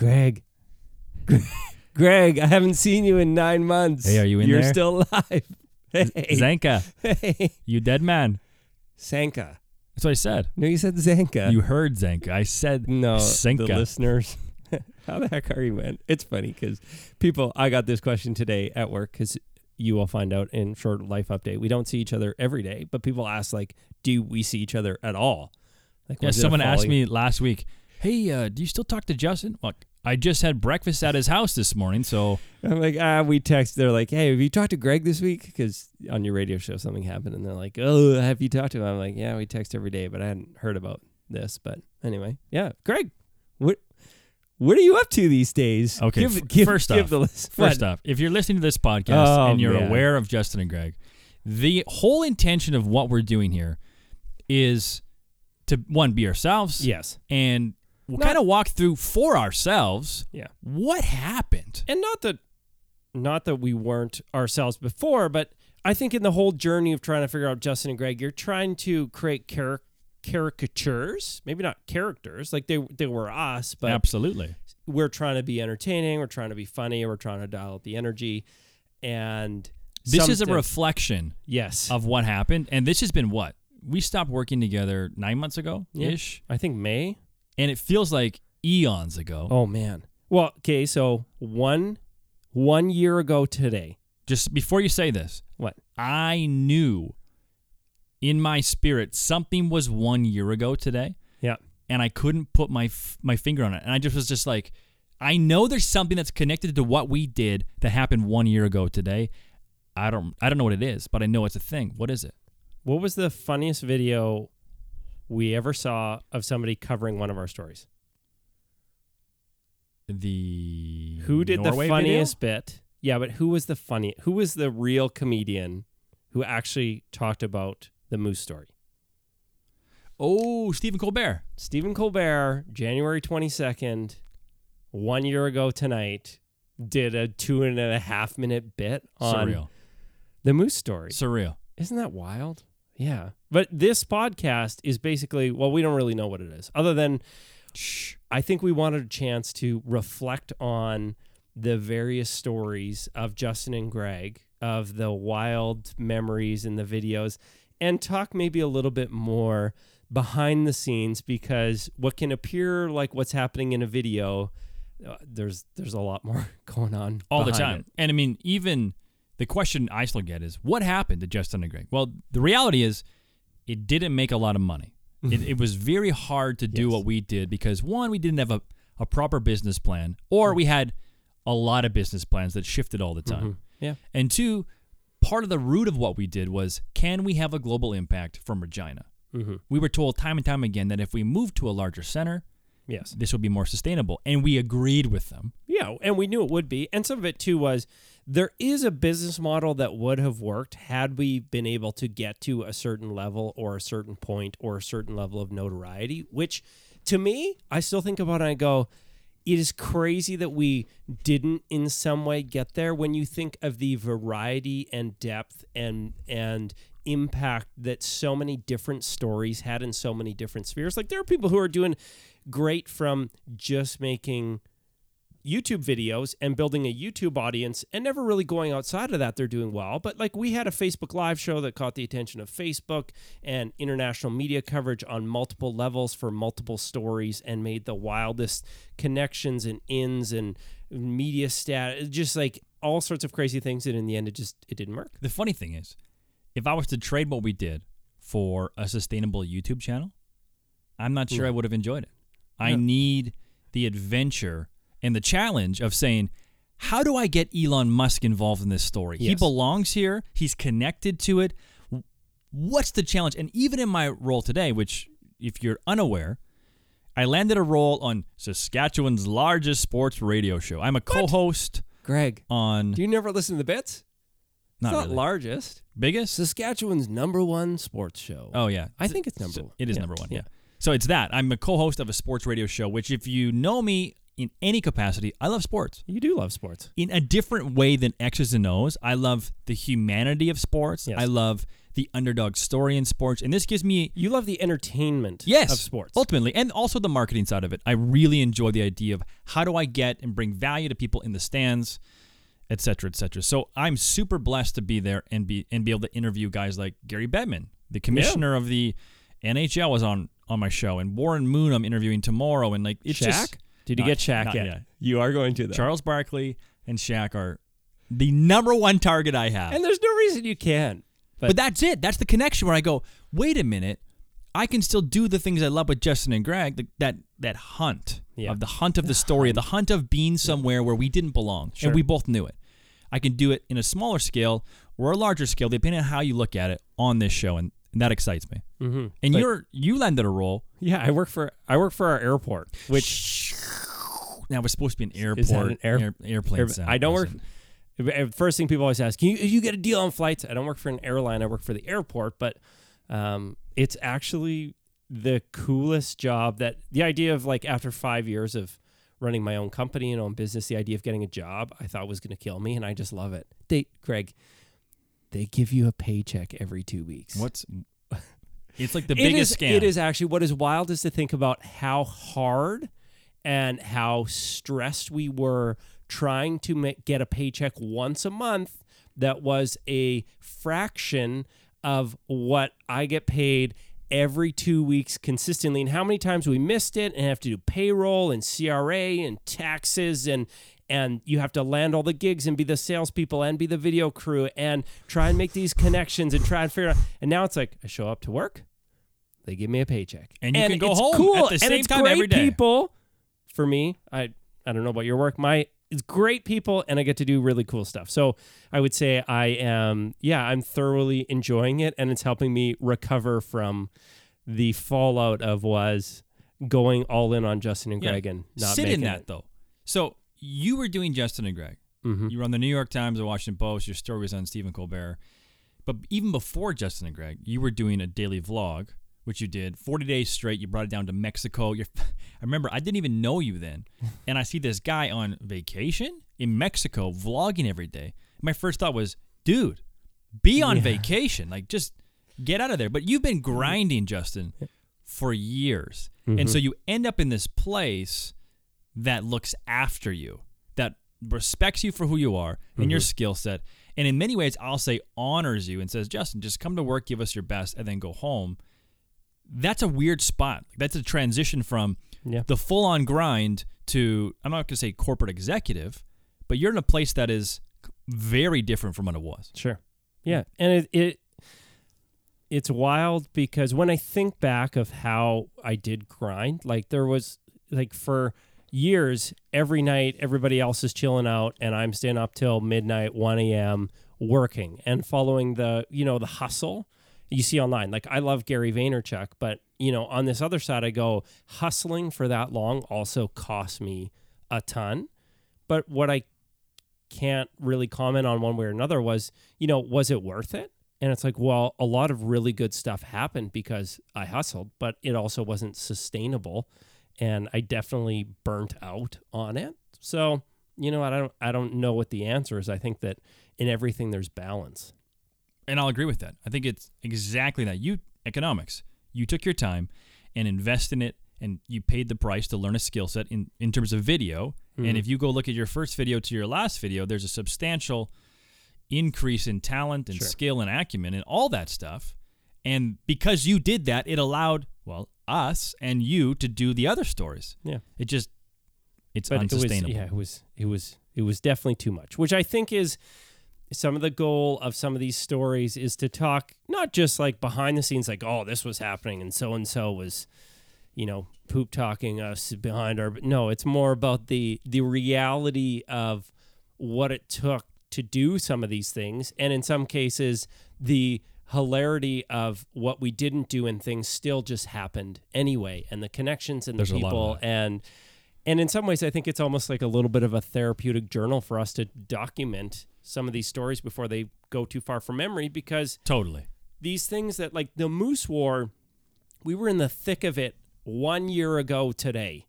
Greg. Greg, I haven't seen you in nine months. Hey, are you in You're there? still alive. Hey. Zanka, hey. you dead man. Sanka. That's what I said. No, you said Zanka. You heard Zanka. I said no, Sanka. the listeners. How the heck are you, man? It's funny because people, I got this question today at work because you will find out in short life update. We don't see each other every day, but people ask, like, do we see each other at all? Like, Yeah, was it a someone asked falling- me last week, "Hey, uh, do you still talk to Justin?" Look, I just had breakfast at his house this morning, so I'm like, ah, we text. They're like, hey, have you talked to Greg this week? Because on your radio show something happened, and they're like, oh, have you talked to him? I'm like, yeah, we text every day, but I hadn't heard about this. But anyway, yeah, Greg, what what are you up to these days? Okay, give, f- give, first give off- the list. First off, if you're listening to this podcast Oh, and you're man. aware of Justin and Greg, the whole intention of what we're doing here is to one be ourselves yes, and we'll kind of walk through for ourselves yeah, what happened. and not that not that we weren't ourselves before, but I think in the whole journey of trying to figure out Justin and Greg, you're trying to create char- caricatures, maybe not characters, like they they were us, but Absolutely. we're trying to be entertaining, we're trying to be funny, we're trying to dial up the energy, and This is a reflection yes, of what happened, and this has been what we stopped working together nine months ago ish, I think May. And it feels like eons ago. Oh man. Well, okay, so one one year ago today. Just before you say this, What? I knew in my spirit something was one year ago today, Yeah. and I couldn't put my f- my finger on it, and I just was just like, I know there's something that's connected to what we did that happened one year ago today. I don't I don't know what it is, but I know it's a thing. What is it? What was the funniest video we ever saw of somebody covering one of our stories? The Who did Norway the video? funniest bit? Yeah, but who was the funny? Who was the real comedian who actually talked about the moose story? Oh, Stephen Colbert. Stephen Colbert, January 22nd, one year ago tonight, did a two and a half minute bit on Surreal. the moose story. Surreal. Isn't that wild? Yeah. But this podcast is basically, well, we don't really know what it is, other than Shh. I think we wanted a chance to reflect on the various stories of Justin and Greg, of the wild memories in the videos, and talk maybe a little bit more behind the scenes because what can appear like what's happening in a video, uh, there's there's a lot more going on all the time. it. And I mean, even the question I still get is, what happened to Justin and Greg? Well, the reality is, it didn't make a lot of money. Mm-hmm. it, it was very hard to do Yes. what we did because one, we didn't have a, a proper business plan, or mm-hmm. we had a lot of business plans that shifted all the time. Mm-hmm. Yeah. And two, part of the root of what we did was, can we have a global impact from Regina? Mm-hmm. We were told time and time again that if we moved to a larger center, Yes. this would be more sustainable, and we agreed with them. Yeah, and we knew it would be. And some of it too was there is a business model that would have worked had we been able to get to a certain level or a certain point or a certain level of notoriety, which to me, I still think about it and I go, it is crazy that we didn't in some way get there when you think of the variety and depth and and impact that so many different stories had in so many different spheres. Like there are people who are doing great from just making YouTube videos and building a YouTube audience and never really going outside of that they're doing well but like we had a Facebook live show that caught the attention of Facebook and international media coverage on multiple levels for multiple stories and made the wildest connections and ins and media stat just like all sorts of crazy things and in the end it just it didn't work. The funny thing is, if I was to trade what we did for a sustainable YouTube channel, I'm not sure No. I would have enjoyed it. I No. need the adventure and the challenge of saying, how do I get Elon Musk involved in this story? He belongs here, he's connected to it. What's the challenge? And even in my role today, which, if you're unaware, I landed a role on Saskatchewan's largest sports radio show. I'm a co host Greg, on. do you never listen to the bits? not not really. largest. biggest? Saskatchewan's number one sports show. Oh yeah, I think it's number So- one. It is Yeah, number one. yeah. Yeah. So it's that I'm a co-host of a sports radio show. Which, if you know me in any capacity, I love sports You do love sports. in a different way than X's and O's. I love the humanity of sports. Yes. I love the underdog story in sports, and this gives me You love the entertainment yes of sports. ultimately, and also the marketing side of it. I really enjoy the idea of how do I get and bring value to people in the stands, et cetera, et cetera. So I'm super blessed to be there and be and be able to interview guys like Gary Bettman, the commissioner of the NHL, was on on my show, and Warren Moon I'm interviewing tomorrow, and like it's Shaq? just Did you Not- get Shaq yet? yet. You are going to though. Charles Barkley and Shaq are the number one target I have. and there's no reason you can. But, But that's it. That's the connection where I go, wait a minute, I can still do the things I love with Justin and Greg, the, that that hunt Yeah. of the hunt of the story, the hunt of being somewhere where we didn't belong, Sure. and we both knew it. I can do it in a smaller scale or a larger scale, depending on how you look at it on this show, and, and that excites me. Mhm. And But- you're you landed a role. yeah, I work for I work for our airport, which Now it's supposed to be an airport, Is that an air- air- airplane air-. I don't work. First thing people always ask, can you, you get a deal on flights? I don't work for an airline. I work for the airport, but um, it's actually the coolest job. That the idea of like after five years of running my own company and own business, the idea of getting a job I thought was going to kill me, and I just love it. Date Greg, they give you a paycheck every two weeks. What's it's like the It biggest is- scam. It is actually what is wild is to think about how hard and how stressed we were trying to make, get a paycheck once a month that was a fraction of what I get paid every two weeks consistently and how many times we missed it and have to do payroll and CRA and taxes and and you have to land all the gigs and be the salespeople and be the video crew and try and make these connections and try and figure out and now it's like I show up to work they give me a paycheck And you can go it's home cool, at the and it's time great every day. people for me I I don't know about your work my it's great people and I get to do really cool stuff so I would say I am yeah I'm thoroughly enjoying it and it's helping me recover from the fallout of was going all in on Justin and Yeah. Greg and not sit in that it. though. So you were doing Justin and Greg. Mhm. You were on the New York Times, the Washington Post. Your story was on Stephen Colbert. But even before Justin and Greg, you were doing a daily vlog, which you did 40 days straight. You brought it down to Mexico. You're, I remember I didn't even know you then, and I see this guy on vacation in Mexico vlogging every day. My first thought was, dude, be on Yeah. vacation. Like just get out of there. But you've been grinding, Justin, for years, and so you end up in this place that looks after you, that respects you for who you are and your mm-hmm. skill set, and in many ways, I'll say honors you and says, Justin, just come to work, give us your best, and then go home. That's a weird spot. That's a transition from Yeah. the full on grind to, I'm not going to say corporate executive, but you're in a place that is very different from what it was. Sure. Yeah, and it, it it's wild because when I think back of how I did grind, like there was like for years every night everybody else is chilling out and I'm staying up till midnight, one a.m. working and following the you know the hustle you see online. Like I love Gary Vaynerchuk, but you know on this other side I go hustling for that long also cost me a ton. But what I can't really comment on one way or another was, you know, was it worth it? And it's like, well, a lot of really good stuff happened because I hustled, but it also wasn't sustainable. And I definitely burnt out on it. So, you know, what I don't I don't know what the answer is. I think that in everything there's balance. And I'll agree with that. I think it's exactly that. You economics. You took your time and invest in it and you paid the price to learn a skill set in, in terms of video. And mm-hmm. if you go look at your first video to your last video, there's a substantial increase in talent and Sure. skill and acumen and all that stuff. And because you did that, it allowed, well, us and you to do the other stories. Yeah. It just it's but unsustainable. It was, yeah, it was it was it was definitely too much, which I think is some of the goal of some of these stories is to talk not just like behind the scenes, like oh this was happening and so and so was, you know, poop talking us behind our. No, it's more about the the reality of what it took to do some of these things, and in some cases the hilarity of what we didn't do and things still just happened anyway and the connections and the There's people and and in some ways i think it's almost like a little bit of a therapeutic journal for us to document some of these stories before they go too far from memory because totally. these things that like the moose war we were in the thick of it one year ago today.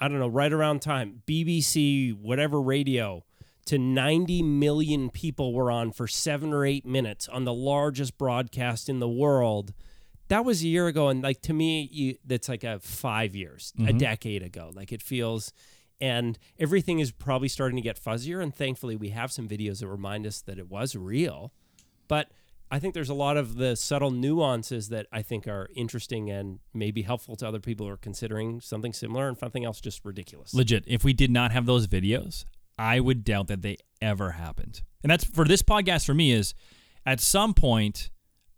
I don't know, right around time, BBC, whatever radio, to 90 million people were on for seven or eight minutes on the largest broadcast in the world. That was a year ago. And like to me, you, that's like a five years, a mm-hmm. decade ago. Like it feels, and everything is probably starting to get fuzzier. And thankfully, we have some videos that remind us that it was real. But I think there's a lot of the subtle nuances that I think are interesting and maybe helpful to other people who are considering something similar and something else just ridiculous. Legit. If we did not have those videos, I would doubt that they ever happened. And that's for this podcast for me is at some point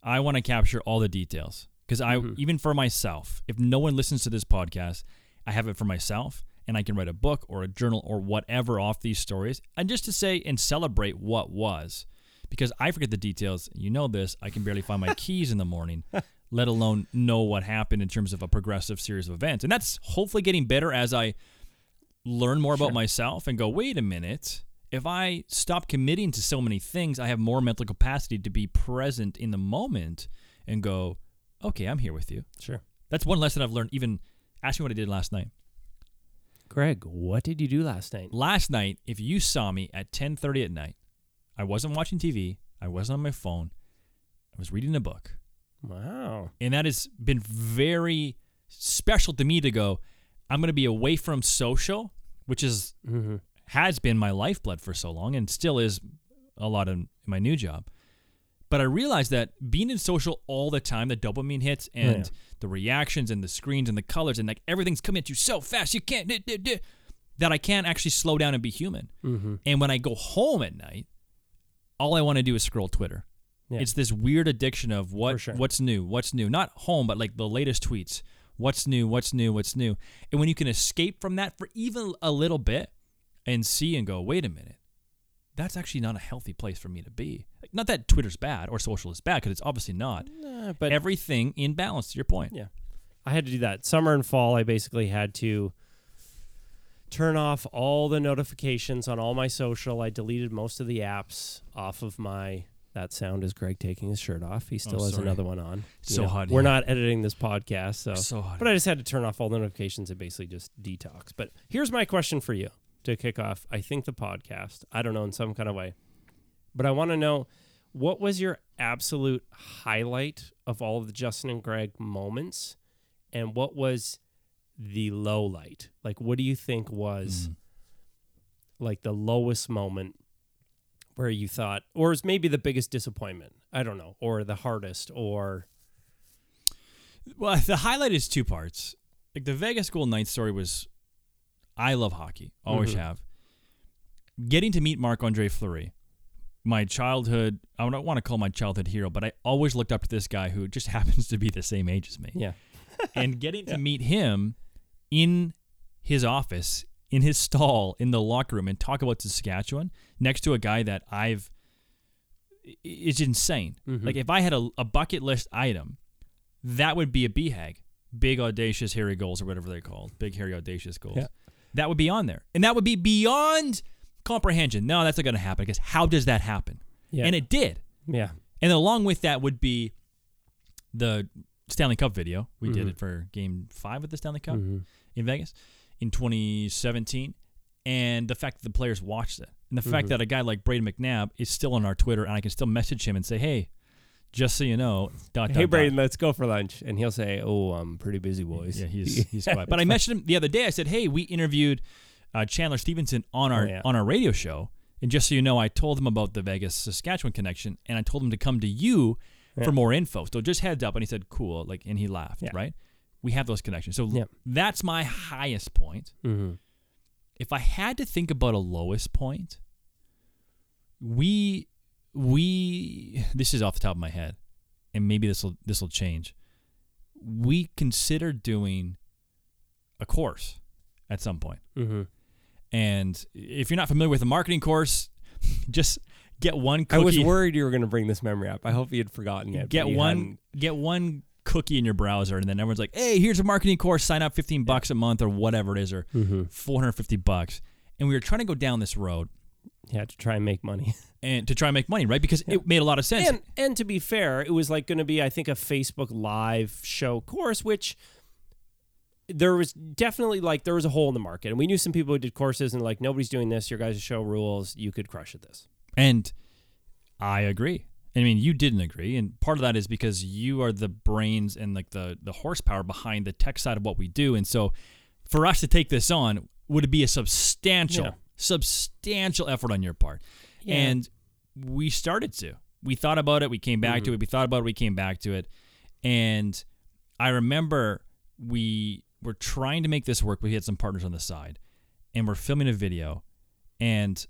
I want to capture all the details because I mm-hmm. even for myself, if no one listens to this podcast, I have it for myself and I can write a book or a journal or whatever off these stories and just to say and celebrate what was because I forget the details. You know this. I can barely find my keys in the morning, let alone know what happened in terms of a progressive series of events. And that's hopefully getting better as I learn more about myself and go, wait a minute. If I stop committing to so many things, I have more mental capacity to be present in the moment and go, okay, I'm here with you. Sure. That's one lesson I've learned. Even ask me what I did last night. Greg, what did you do last night? Last night, if you saw me at 10:30 at night, I wasn't watching TV. I wasn't on my phone. I was reading a book. Wow. And that has been very special to me to go, I'm going to be away from social, which is Mm-hmm. has been my lifeblood for so long and still is a lot in my new job. But I realized that being in social all the time, the dopamine hits and Yeah. the reactions and the screens and the colors and like everything's coming at you so fast you can't that I can't actually slow down and be human. Mm-hmm. And when I go home at night, all I want to do is scroll Twitter. Yeah. It's this weird addiction of what sure. what's new, what's new. Not home, but like the latest tweets. What's new, what's new, what's new. And when you can escape from that for even a little bit and see and go, wait a minute, that's actually not a healthy place for me to be. Like, not that Twitter's bad or social is bad, because it's obviously not. Uh, but Everything in balance, to your point. Yeah. I had to do that. Summer and fall, I basically had to turn off all the notifications on all my social. I deleted most of the apps off of my. That sound is Greg taking his shirt off. He still has sorry. another one on. So hot We're here. not editing this podcast, so. So hot. But I just had to turn off all the notifications and basically just detox. But here's my question for you to kick off. I think the podcast. I don't know in some kind of way, but I want to know what was your absolute highlight of all of the Justin and Greg moments, and what was the low light? Like, what do you think was Mm. like the lowest moment where you thought, or is maybe the biggest disappointment? I don't know, or the hardest, or Well, the highlight is two parts. Like the Vegas Golden Knights story was, I love hockey, always Mhm. have. Getting to meet Marc Andre Fleury, my childhood, I don't want to call my childhood hero, but I always looked up to this guy who just happens to be the same age as me. yeah, and getting to meet him in his office, in his stall, in the locker room, and talk about Saskatchewan next to a guy that I've, it's insane. Mhm. Like if I had a, a bucket list item, that would be a BHAG, big audacious hairy goals or whatever they're called, big hairy audacious goals. Yeah. That would be on there, and that would be beyond comprehension. No, that's not going to happen because how does that happen? yeah, And it did. yeah. And along with that would be the Stanley Cup video. We did Mhm. it for game five of the Stanley Cup Mhm. in Vegas in 2017. And the fact that the players watched it. And the fact Mhm. that a guy like Brayden McNabb is still on our Twitter and I can still message him and say, hey, just so you know, dot, Hey dot, Brayden, dot. let's go for lunch, and he'll say, "Oh, I'm pretty busy, boys." Yeah, he's, he's quiet. But I messaged him the other day. I said, hey, we interviewed uh, Chandler Stephenson on our Oh, yeah. on our radio show. And just so you know, I told him about the Vegas Saskatchewan connection, and I told him to come to you Yeah. for more info. So just heads up. And he said, "Cool." Like, and he laughed. Yeah. Right? We have those connections. So that's my highest point. hmm If I had to think about a lowest point, we we this is off the top of my head, and maybe this will this will change. We considered doing a course at some point. hmm And if you're not familiar with a marketing course, just get one I was worried you were going to bring this memory up. I hope you had forgotten it. get one hadn't. get one cookie in your browser and then everyone's like, "Hey, here's a marketing course. Sign up 15 bucks a month or whatever it is or Mhm. 450 bucks." And we were trying to go down this road had to try and make money. and to try and make money, right? Because it made a lot of sense. and and to be fair, it was like going to be, I think, a Facebook Live show course, which there was definitely like there was a hole in the market, and we knew some people who did courses and like nobody's doing this. Your guys' show rules. You could crush at this. And I agree. I mean, you didn't agree, and part of that is because you are the brains and like the the horsepower behind the tech side of what we do, and so for us to take this on would it be a substantial, Yeah. substantial effort on your part, Yeah. and we started to. We thought about it. We came back Mm-hmm. to it. We thought about it. We came back to it, and I remember we were trying to make this work. We had some partners on the side, and we're filming a video, and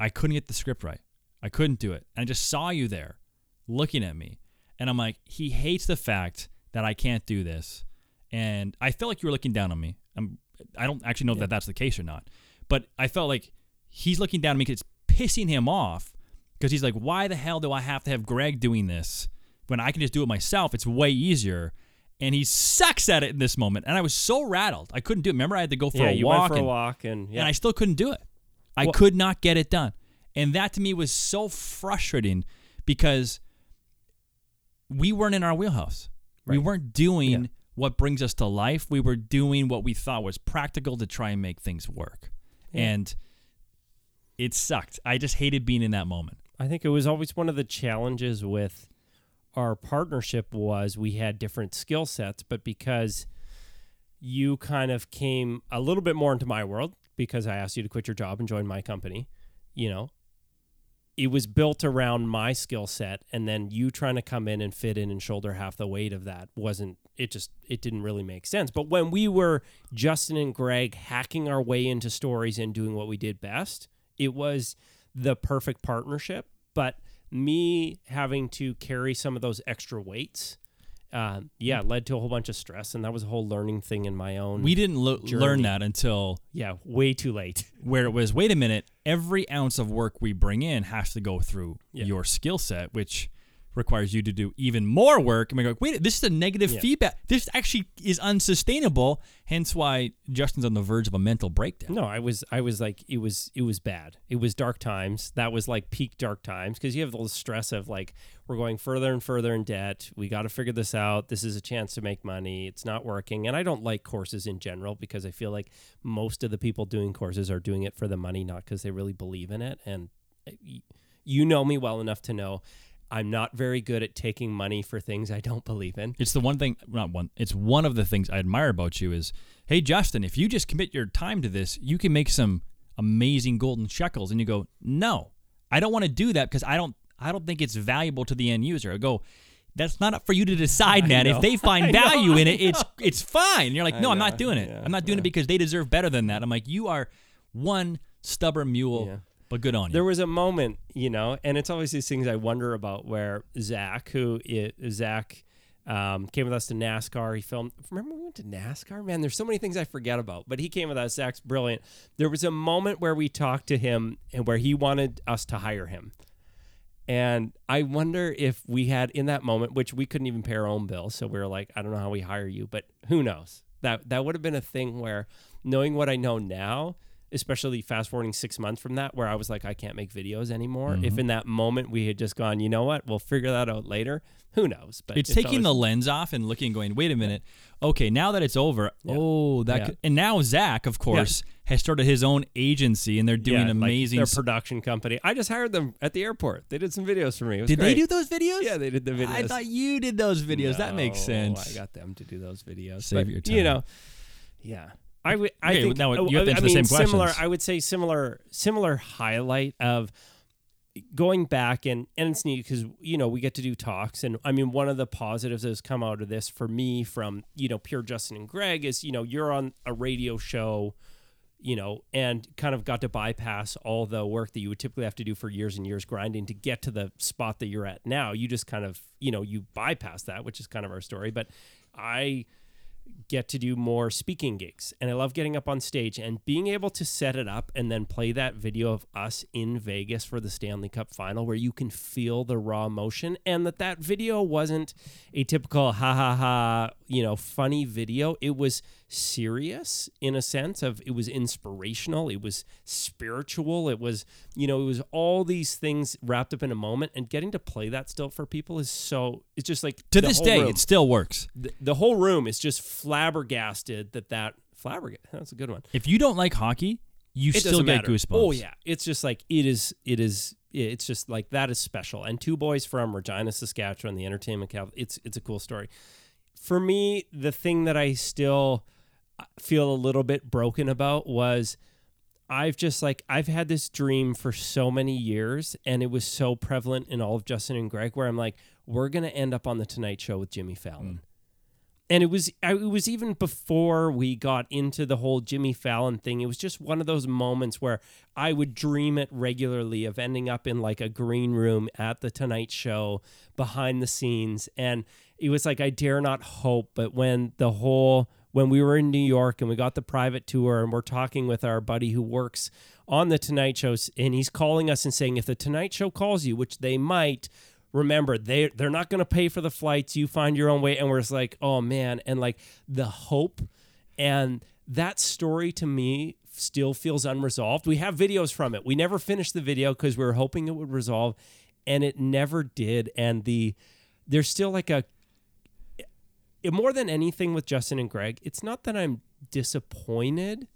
I couldn't get the script right. I couldn't do it. And I just saw you there looking at me. And I'm like, he hates the fact that I can't do this. And I felt like you were looking down on me. I'm, I don't actually know that that's the case or not. But I felt like he's looking down at me because it's pissing him off because he's like, why the hell do I have to have Greg doing this when I can just do it myself? It's way easier. And he sucks at it in this moment. And I was so rattled. I couldn't do it. Remember, I had to go for yeah, a you walk. went for a and- walk, and yeah, and I still couldn't do it. I Well- could not get it done. And that to me was so frustrating because we weren't in our wheelhouse. We weren't doing Yeah. what brings us to life. We were doing what we thought was practical to try and make things work. Yeah. And it sucked. I just hated being in that moment. I think it was always one of the challenges with our partnership was we had different skill sets, but because you kind of came a little bit more into my world because I asked you to quit your job and join my company, you know, it was built around my skill set and then you trying to come in and fit in and shoulder half the weight of that wasn't it just it didn't really make sense. But when we were justin and greg hacking our way into stories and doing what we did best it was the perfect partnership. But me having to carry some of those extra weights uh, yeah led to a whole bunch of stress and that was a whole learning thing in my own We didn't lo- learn that until yeah way too late where it was wait a minute every ounce of work we bring in has to go through Yeah. your skill set which requires you to do even more work and we go like wait this is a negative Yeah. feedback this actually is unsustainable hence why justin's on the verge of a mental breakdown No, I was I was like it was it was bad. It was dark times. That was like peak dark times because you have the stress of like we're going further and further in debt. We got to figure this out. This is a chance to make money. It's not working. And I don't like courses in general because I feel like most of the people doing courses are doing it for the money, not because they really believe in it. And uh, you know me well enough to know I'm not very good at taking money for things I don't believe in. it's the one thing not one it's one of the things i admire about you is hey justin if you just commit your time to this you can make some amazing golden shekels and you go no i don't want to do that because i don't i don't think it's valuable to the end user i go that's not up for you to decide, man. If they find I know, value in it, it's it's fine. And you're like, no, I'm not doing it. yeah, I'm not doing yeah. it because they deserve better than that. I'm like, you are one stubborn mule, Yeah. But good on you. There was a moment, you know, and it's always these things I wonder about where Zach, who i Zach um, came with us to NASCAR. He filmed. Remember we went to NASCAR? Man, there's so many things I forget about. But he came with us. Zach's brilliant. There was a moment where we talked to him and where he wanted us to hire him. And I wonder if we had in that moment, which we couldn't even pay our own bills, so we were like, I don't know how we hire you, but who knows? That that would have been a thing where knowing what I know now, especially fast forwarding six months from that, where I was like, I can't make videos anymore. Mm-hmm. If in that moment we had just gone, you know what, we'll figure that out later. Who knows? But it's, taking the lens off and looking and going, wait a minute. Okay, now that it's over, oh, that Yeah. could, and now Zach, of course, has started his own agency and they're doing Yeah, like amazing. their production company. I just hired them at the airport. They did some videos for me. Did they do those videos? Yeah, they did the videos. I thought you did those videos. that makes sense. I got them to do those videos. Save But, your You know, yeah. I would. I Okay, think now oh, you have to I the mean, similar. questions. I would say similar. Similar highlight of going back and and it's neat because you know we get to do talks and I mean one of the positives that has come out of this for me from you know pure Justin and Greg is you know you're on a radio show you know, and kind of got to bypass all the work that you would typically have to do for years and years grinding to get to the spot that you're at now. You just kind of, you know, you bypass that, which is kind of our story. But I get to do more speaking gigs and I love getting up on stage and being able to set it up and then play that video of us in Vegas for the Stanley Cup final where you can feel the raw emotion and that that video wasn't a typical ha ha ha, you know, funny video. It was serious in a sense of it was inspirational, it was spiritual, it was you know it was all these things wrapped up in a moment, and getting to play that still for people is so it's just like To this day, room- it still works. the, the whole room is just flabbergasted that that flabbergasted that's a good one If you don't like hockey, you it still get matter. goosebumps. Oh yeah, it's just like it is. It is. It's just like that is special. And two boys from Regina, Saskatchewan, the entertainment capital. It's it's a cool story. For me, the thing that I still feel a little bit broken about was I've just like I've had this dream for so many years, and it was so prevalent in all of Justin and Greg, where I'm like, we're gonna end up on the Tonight Show with Jimmy Fallon mm. and it was I- it was even before we got into the whole Jimmy Fallon thing. It was just one of those moments where I would dream it regularly of ending up in like a green room at the Tonight Show behind the scenes, and it was like I dare not hope. But when the whole when we were in New York and we got the private tour and we're talking with our buddy who works on the Tonight Show, and he's calling us and saying if the Tonight Show calls you, which they might remember they they're not going to pay for the flights. You find your own way. And we're just like oh man. And like the hope and that story to me still feels unresolved. We have videos from it. We never finished the video because we were hoping it would resolve and it never did. And the there's still like a more than anything with Justin and Greg it's not that I'm disappointed.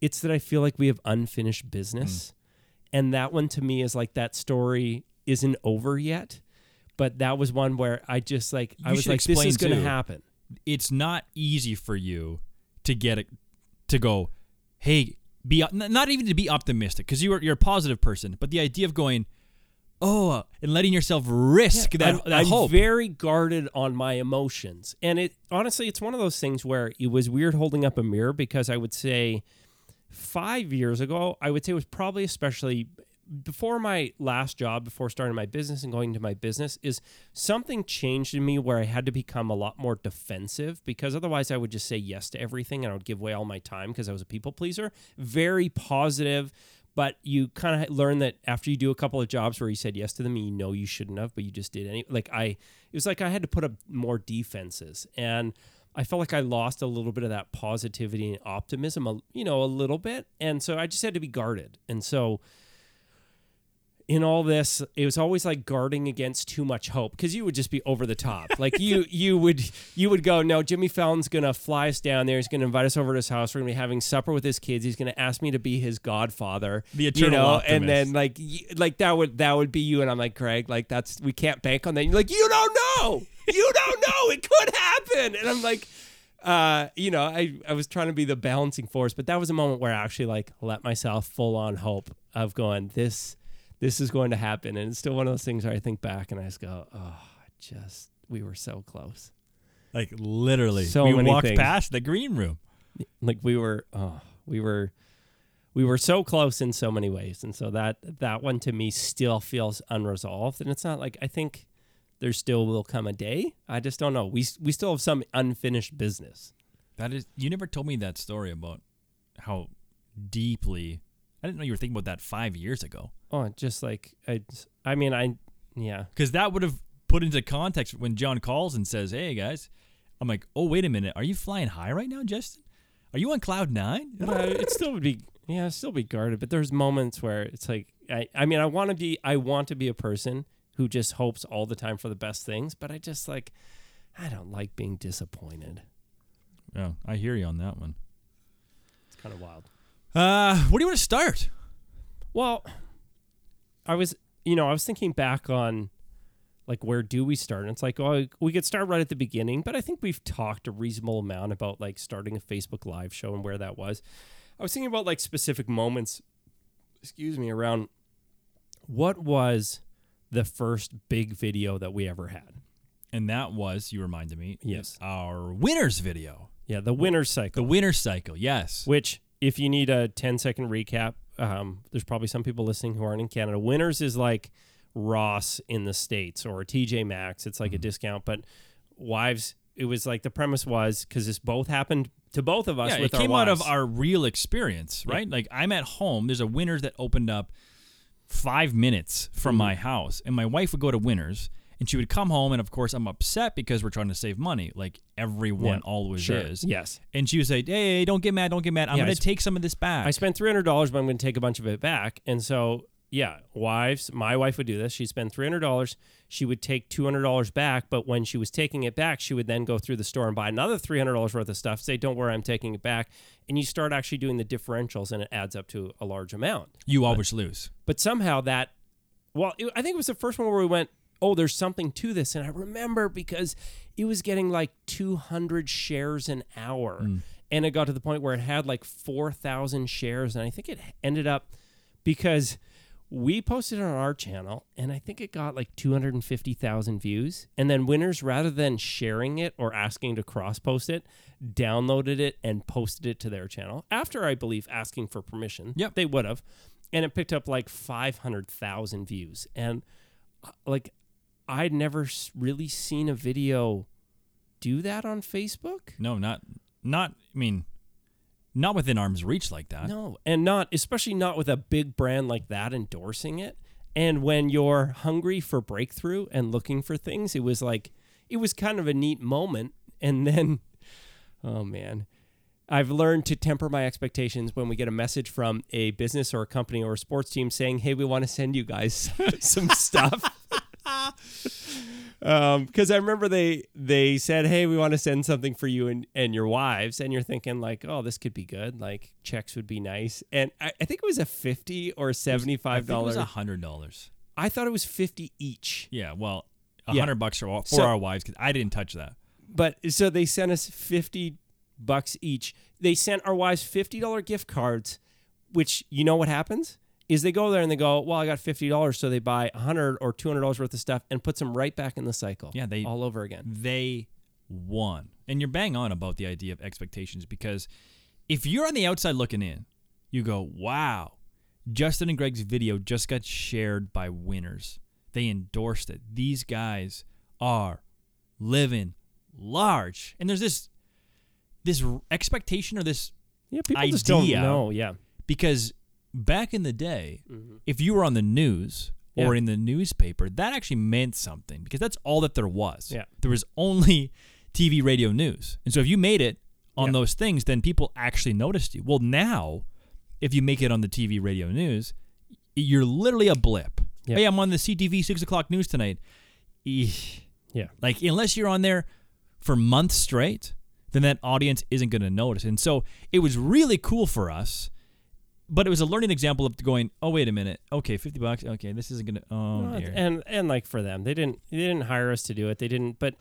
It's that I feel like we have unfinished business. Mm. And that one to me is like that story isn't over yet but that was one where I just like I was like this is going to happen. It's not easy for you to get it to go hey be not even to be optimistic because you're you're a positive person but the idea of going oh and letting yourself risk that, I'm, that I'm hope very guarded on my emotions, and it honestly, it's one of those things where it was weird holding up a mirror because I would say five years ago, I would say it was probably especially before my last job, before starting my business and going to my business, is something changed in me where I had to become a lot more defensive because otherwise I would just say yes to everything and I would give away all my time because I was a people pleaser. Very positive, but you kind of learn that after you do a couple of jobs where you said yes to them, you know you shouldn't have, but you just did any. Like I, it was like I had to put up more defenses and. I felt like I lost a little bit of that positivity and optimism, you know, a little bit. And so I just had to be guarded. And so in all this, it was always like guarding against too much hope because you would just be over the top. Like you, you would, you would go, no, Jimmy Fallon's gonna fly us down there. He's gonna invite us over to his house. We're gonna be having supper with his kids. He's gonna ask me to be his godfather. The you eternal know, optimist. and then like, like that would that would be you. And I'm like, Greg, like that's we can't bank on that. You're like, you don't know, you don't know, it could happen. And I'm like. Uh, you know, I, I was trying to be the balancing force, but that was a moment where I actually like let myself full on hope of going, this this is going to happen. And it's still one of those things where I think back and I just go, oh, just, we were so close. like literally So we many walked things. past the green room Like we were, oh, we were, we were so close in so many ways. And so that, that one to me still feels unresolved. And it's not like, I think there still will come a day. I just don't know. We, we still have some unfinished business. that is you never told me that story about how deeply i didn't know you were thinking about that five years ago Oh, just like, I, I mean, I, yeah. because that would have put into context when John calls and says, "Hey guys," I'm like, "Oh wait a minute, are you flying high right now, Justin? Are you on cloud nine? It still would be yeah it'd still be guarded but there's moments where it's like i, I mean i want to be i want to be a person who just hopes all the time for the best things but i just like i don't like being disappointed Yeah, I hear you on that one. it's kind of wild Uh, where do you want to start? well i was you know i was thinking back on like where do we start and it's like oh we could start right at the beginning but i think we've talked a reasonable amount about like starting a facebook live show and where that was i was thinking about like specific moments excuse me around what was the first big video that we ever had And that was you reminded me. Yes. our winners video, yeah the winner's cycle. the cycle winner cycle. Yes, which if you need a 10 second recap um, there's probably some people listening who aren't in canada winners is like ross in the states or tj maxx it's like a discount but wives it was like the premise was because this both happened to both of us yeah, it came out of our real experience, right? Like I'm at home. There's a winners that opened up five minutes from Mm-hmm. my house, and my wife would go to winners, And she would come home, and of course, I'm upset because we're trying to save money, like everyone Yeah, always Sure. is. Yes. And she would say, "Hey, don't get mad, don't get mad. I'm Yeah, going to take some of this back." I spent three hundred dollars, but I'm going to take a bunch of it back. And so, yeah, wives, my wife would do this. She'd spend three hundred dollars. She would take two hundred dollars back, but when she was taking it back, she would then go through the store and buy another three hundred dollars worth of stuff. Say, "Don't worry, I'm taking it back." And you start actually doing the differentials, and it adds up to a large amount. you always lose. But somehow that, well, I think it was the first one where we went, "Oh, there's something to this," and I remember because it was getting like two hundred shares an hour and it got to the point where it had like 4,000 shares. And I think it ended up because we posted it on our channel and I think it got like 250,000 views. And then winners, rather than sharing it or asking to cross post it, downloaded it and posted it to their channel after I believe asking for permission. Yep. They would have. And it picked up like 500,000 views. And uh, like, I'd never really seen a video do that on Facebook. No, not not. I mean, not within arm's reach like that. No, and not especially not with a big brand like that endorsing it. And when you're hungry for breakthrough and looking for things, it was like it was kind of a neat moment. And then, oh man, I've learned to temper my expectations when we get a message from a business or a company or a sports team saying, "Hey, we want to send you guys some stuff." Um, because I remember they they said, "Hey, we want to send something for you and, and your wives," and you're thinking like, "Oh, this could be good. Like checks would be nice." And I, I think it was a fifty or seventy five I it was dollars. a hundred dollars. I thought it was fifty each. Yeah, well, a Yeah. hundred bucks for, for So- our wives because I didn't touch that. But so they sent us fifty bucks each. They sent our wives fifty dollar gift cards, which you know what happens is they go there and they go, "Well, I got fifty dollars," so they buy hundred or two hundred dollars worth of stuff and puts them right back in the cycle. Yeah, they- all over again. They won, and you're bang on about the idea of expectations because if you're on the outside looking in, you go, "Wow, Justin and Greg's video just got shared by winners. They endorsed it. These guys are living large." And there's this this expectation or this Yeah, people just don't know. Yeah. because back in the day, if you were on the news or Mm-hmm. Yeah. in the newspaper, that actually meant something because that's all that there was. Yeah. There was only TV, radio, news. And so if you made it on Yeah. those things, then people actually noticed you. Well, now, if you make it on the TV, radio, news, you're literally a blip. Yeah. Hey, I'm on the CTV 6 o'clock news tonight. Eesh. Yeah. Like, unless you're on there for months straight, then that audience isn't going to notice. And so it was really cool for us, but it was a learning example of going, oh, wait a minute. Okay, 50 bucks. Okay, this isn't going to, oh, Well, dear. and and like for them, they didn't they didn't hire us to do it. They didn't. But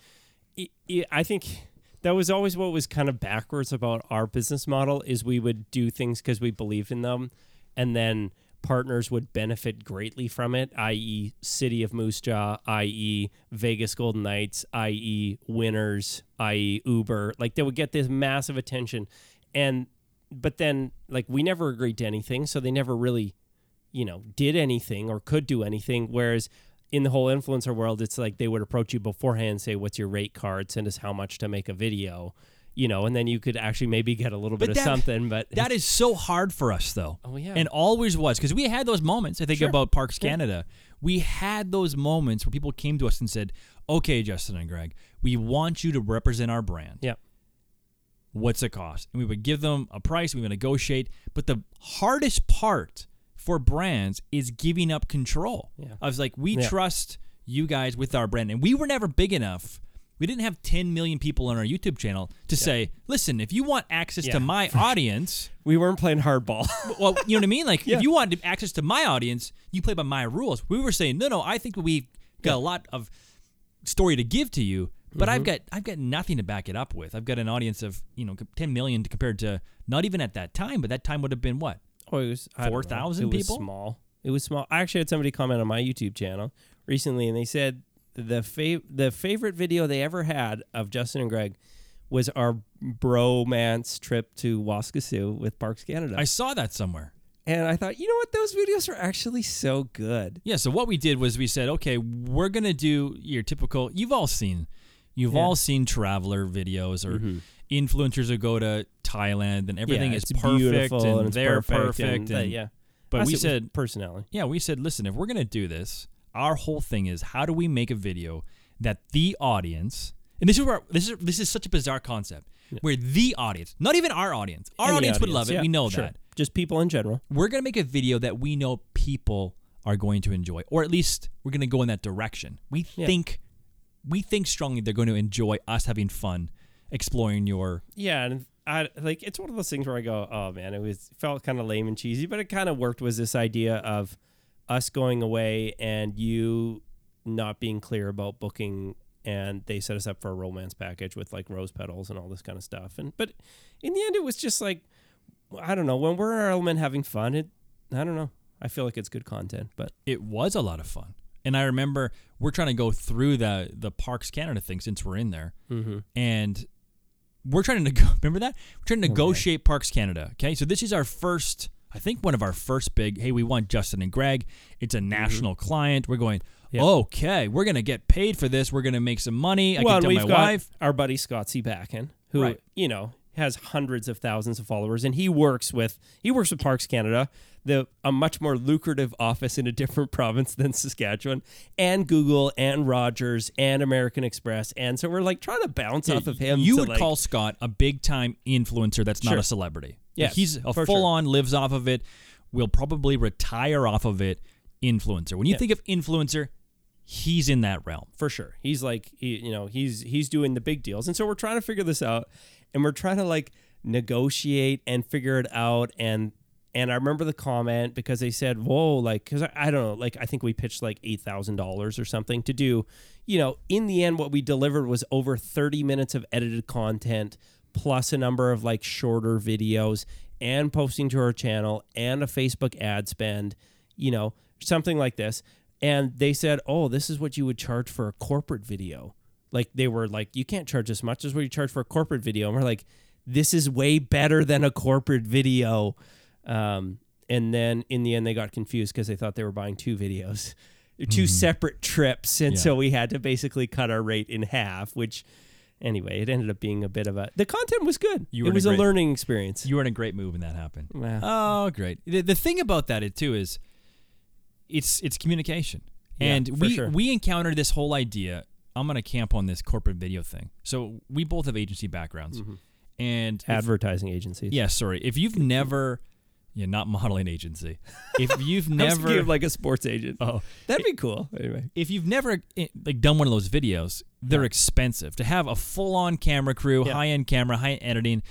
i i I think that was always what was kind of backwards about our business model is we would do things because we believed in them, and then partners would benefit greatly from it, i.e., City of Moose Jaw, i.e., Vegas Golden Knights, i.e., Winners, i.e., Uber. Like they would get this massive attention, and but then like we never agreed to anything, so they never really you know, did anything or could do anything. Whereas in the whole influencer world, it's like they would approach you beforehand say, What's your rate card? Send us how much to make a video, you know, and then you could actually maybe get a little But bit that- of something. But That is so hard for us, though. Oh, yeah. And always was. Because we had those moments. I think Sure. about Parks Yeah. Canada. We had those moments where people came to us and said, okay, Justin and Greg, we want you to represent our brand. yeah. What's it cost? And we would give them a price. We would negotiate. But the hardest part for brands is giving up control. Yeah. I was like, we Yeah. trust you guys with our brand. And we were never big enough. We didn't have 10 million people on our YouTube channel to say, listen, if you want access Yeah. to my audience, We weren't playing hardball. well, you know what I mean? Like, Yeah. if you wanted access to my audience, you play by my rules. We were saying, no, no, I think we got a lot of story to give to you, but Mm-hmm. I've got I've got nothing to back it up with. I've got an audience of you know 10 million compared to not even at that time, but that time would have been what? oh, it was I don't 4,000 It was people? small. It was small. I actually had somebody comment on my YouTube channel recently, and they said the fav- the favorite video they ever had of Justin and Greg was our bromance trip to Waskesiu with Parks Canada. I saw that somewhere. And I thought, you know what? Those videos are actually so good. Yeah, so what we did was we said, okay, we're gonna do your typical. You've all seen, you've Yeah. all seen traveler videos or influencers who go to Thailand and everything Yeah, is perfect and, and they're perfect perfect. and, and- uh, yeah. but we said, personality. yeah, we said, listen, if we're gonna do this, our whole thing is how do we make a video that the audience and this is where this is this is such a bizarre concept where the audience, not even our audience, our Any audience, would love it. yeah, we know sure. that. Just people in general. We're gonna make a video that we know people are going to enjoy, or at least we're gonna go in that direction. We Yeah. think we think strongly they're going to enjoy us having fun exploring your Yeah, and I like it's one of those things where I go, oh man, it was felt kind of lame and cheesy, but it kind of worked. Was this idea of us going away and you not being clear about booking, and they set us up for a romance package with like rose petals and all this kind of stuff. And but in the end, it was just like I don't know when we're in our element having fun. It I don't know. I feel like it's good content, but it was a lot of fun. And I remember we're trying to go through the the Parks Canada thing since we're in there, mm-hmm. and we're trying to nego- remember that we're trying to Okay. negotiate Parks Canada. Okay, so this is our first, I think, one of our first big. Hey, we want Justin and Greg. It's a national client. We're going. Mm-hmm. Okay, we're gonna get paid for this. We're gonna make some money. I well, can tell we've my got wife. our buddy Scott C. Backen, who Right. you know has hundreds of thousands of followers, and he works with he works with Parks Canada, the a much more lucrative office in a different province than Saskatchewan, and Google and Rogers and American Express, and so we're like trying to bounce off of him. You would like- call Scott a big time influencer that's not a celebrity. Yes, he's a full sure. on lives off of it. Will probably retire off of it. Influencer. When you Yeah. think of influencer, he's in that realm. for sure. He's like he, you know, he's he's doing the big deals. And so we're trying to figure this out and we're trying to like negotiate and figure it out and and I remember the comment because they said, "Whoa!" Like, because I, I don't know, like I think we pitched like eight thousand dollars or something to do. You know, in the end, what we delivered was over thirty minutes of edited content, plus a number of like shorter videos, and posting to our channel, and a Facebook ad spend. You know, something like this. And they said, "Oh, this is what you would charge for a corporate video." Like they were like, "You can't charge as much as what you charge for a corporate video." And we're like, "This is way better than a corporate video." Um, and then in the end, they got confused because they thought they were buying two videos, 2 separate trips, and Yeah. so we had to basically cut our rate in half. Which, anyway, it ended up being a bit of a. The content was good. You it in a was a learning experience. You were in a great move when that happened. Wow. Oh, great. The, the thing about that is, too is it's it's communication. Yeah, and we sure. we encountered this whole idea. I'm going to camp on this corporate video thing. So we both have agency backgrounds. Mm-hmm. And if- Advertising agencies. yeah, sorry. If you've never yeah, not modeling agency. If you've I was never like a sports agent. Oh, That'd be cool. Anyway. if you've never eh, like done one of those videos, they're Yeah. expensive. To have a full-on camera crew, Yeah. high-end camera, high-end editing,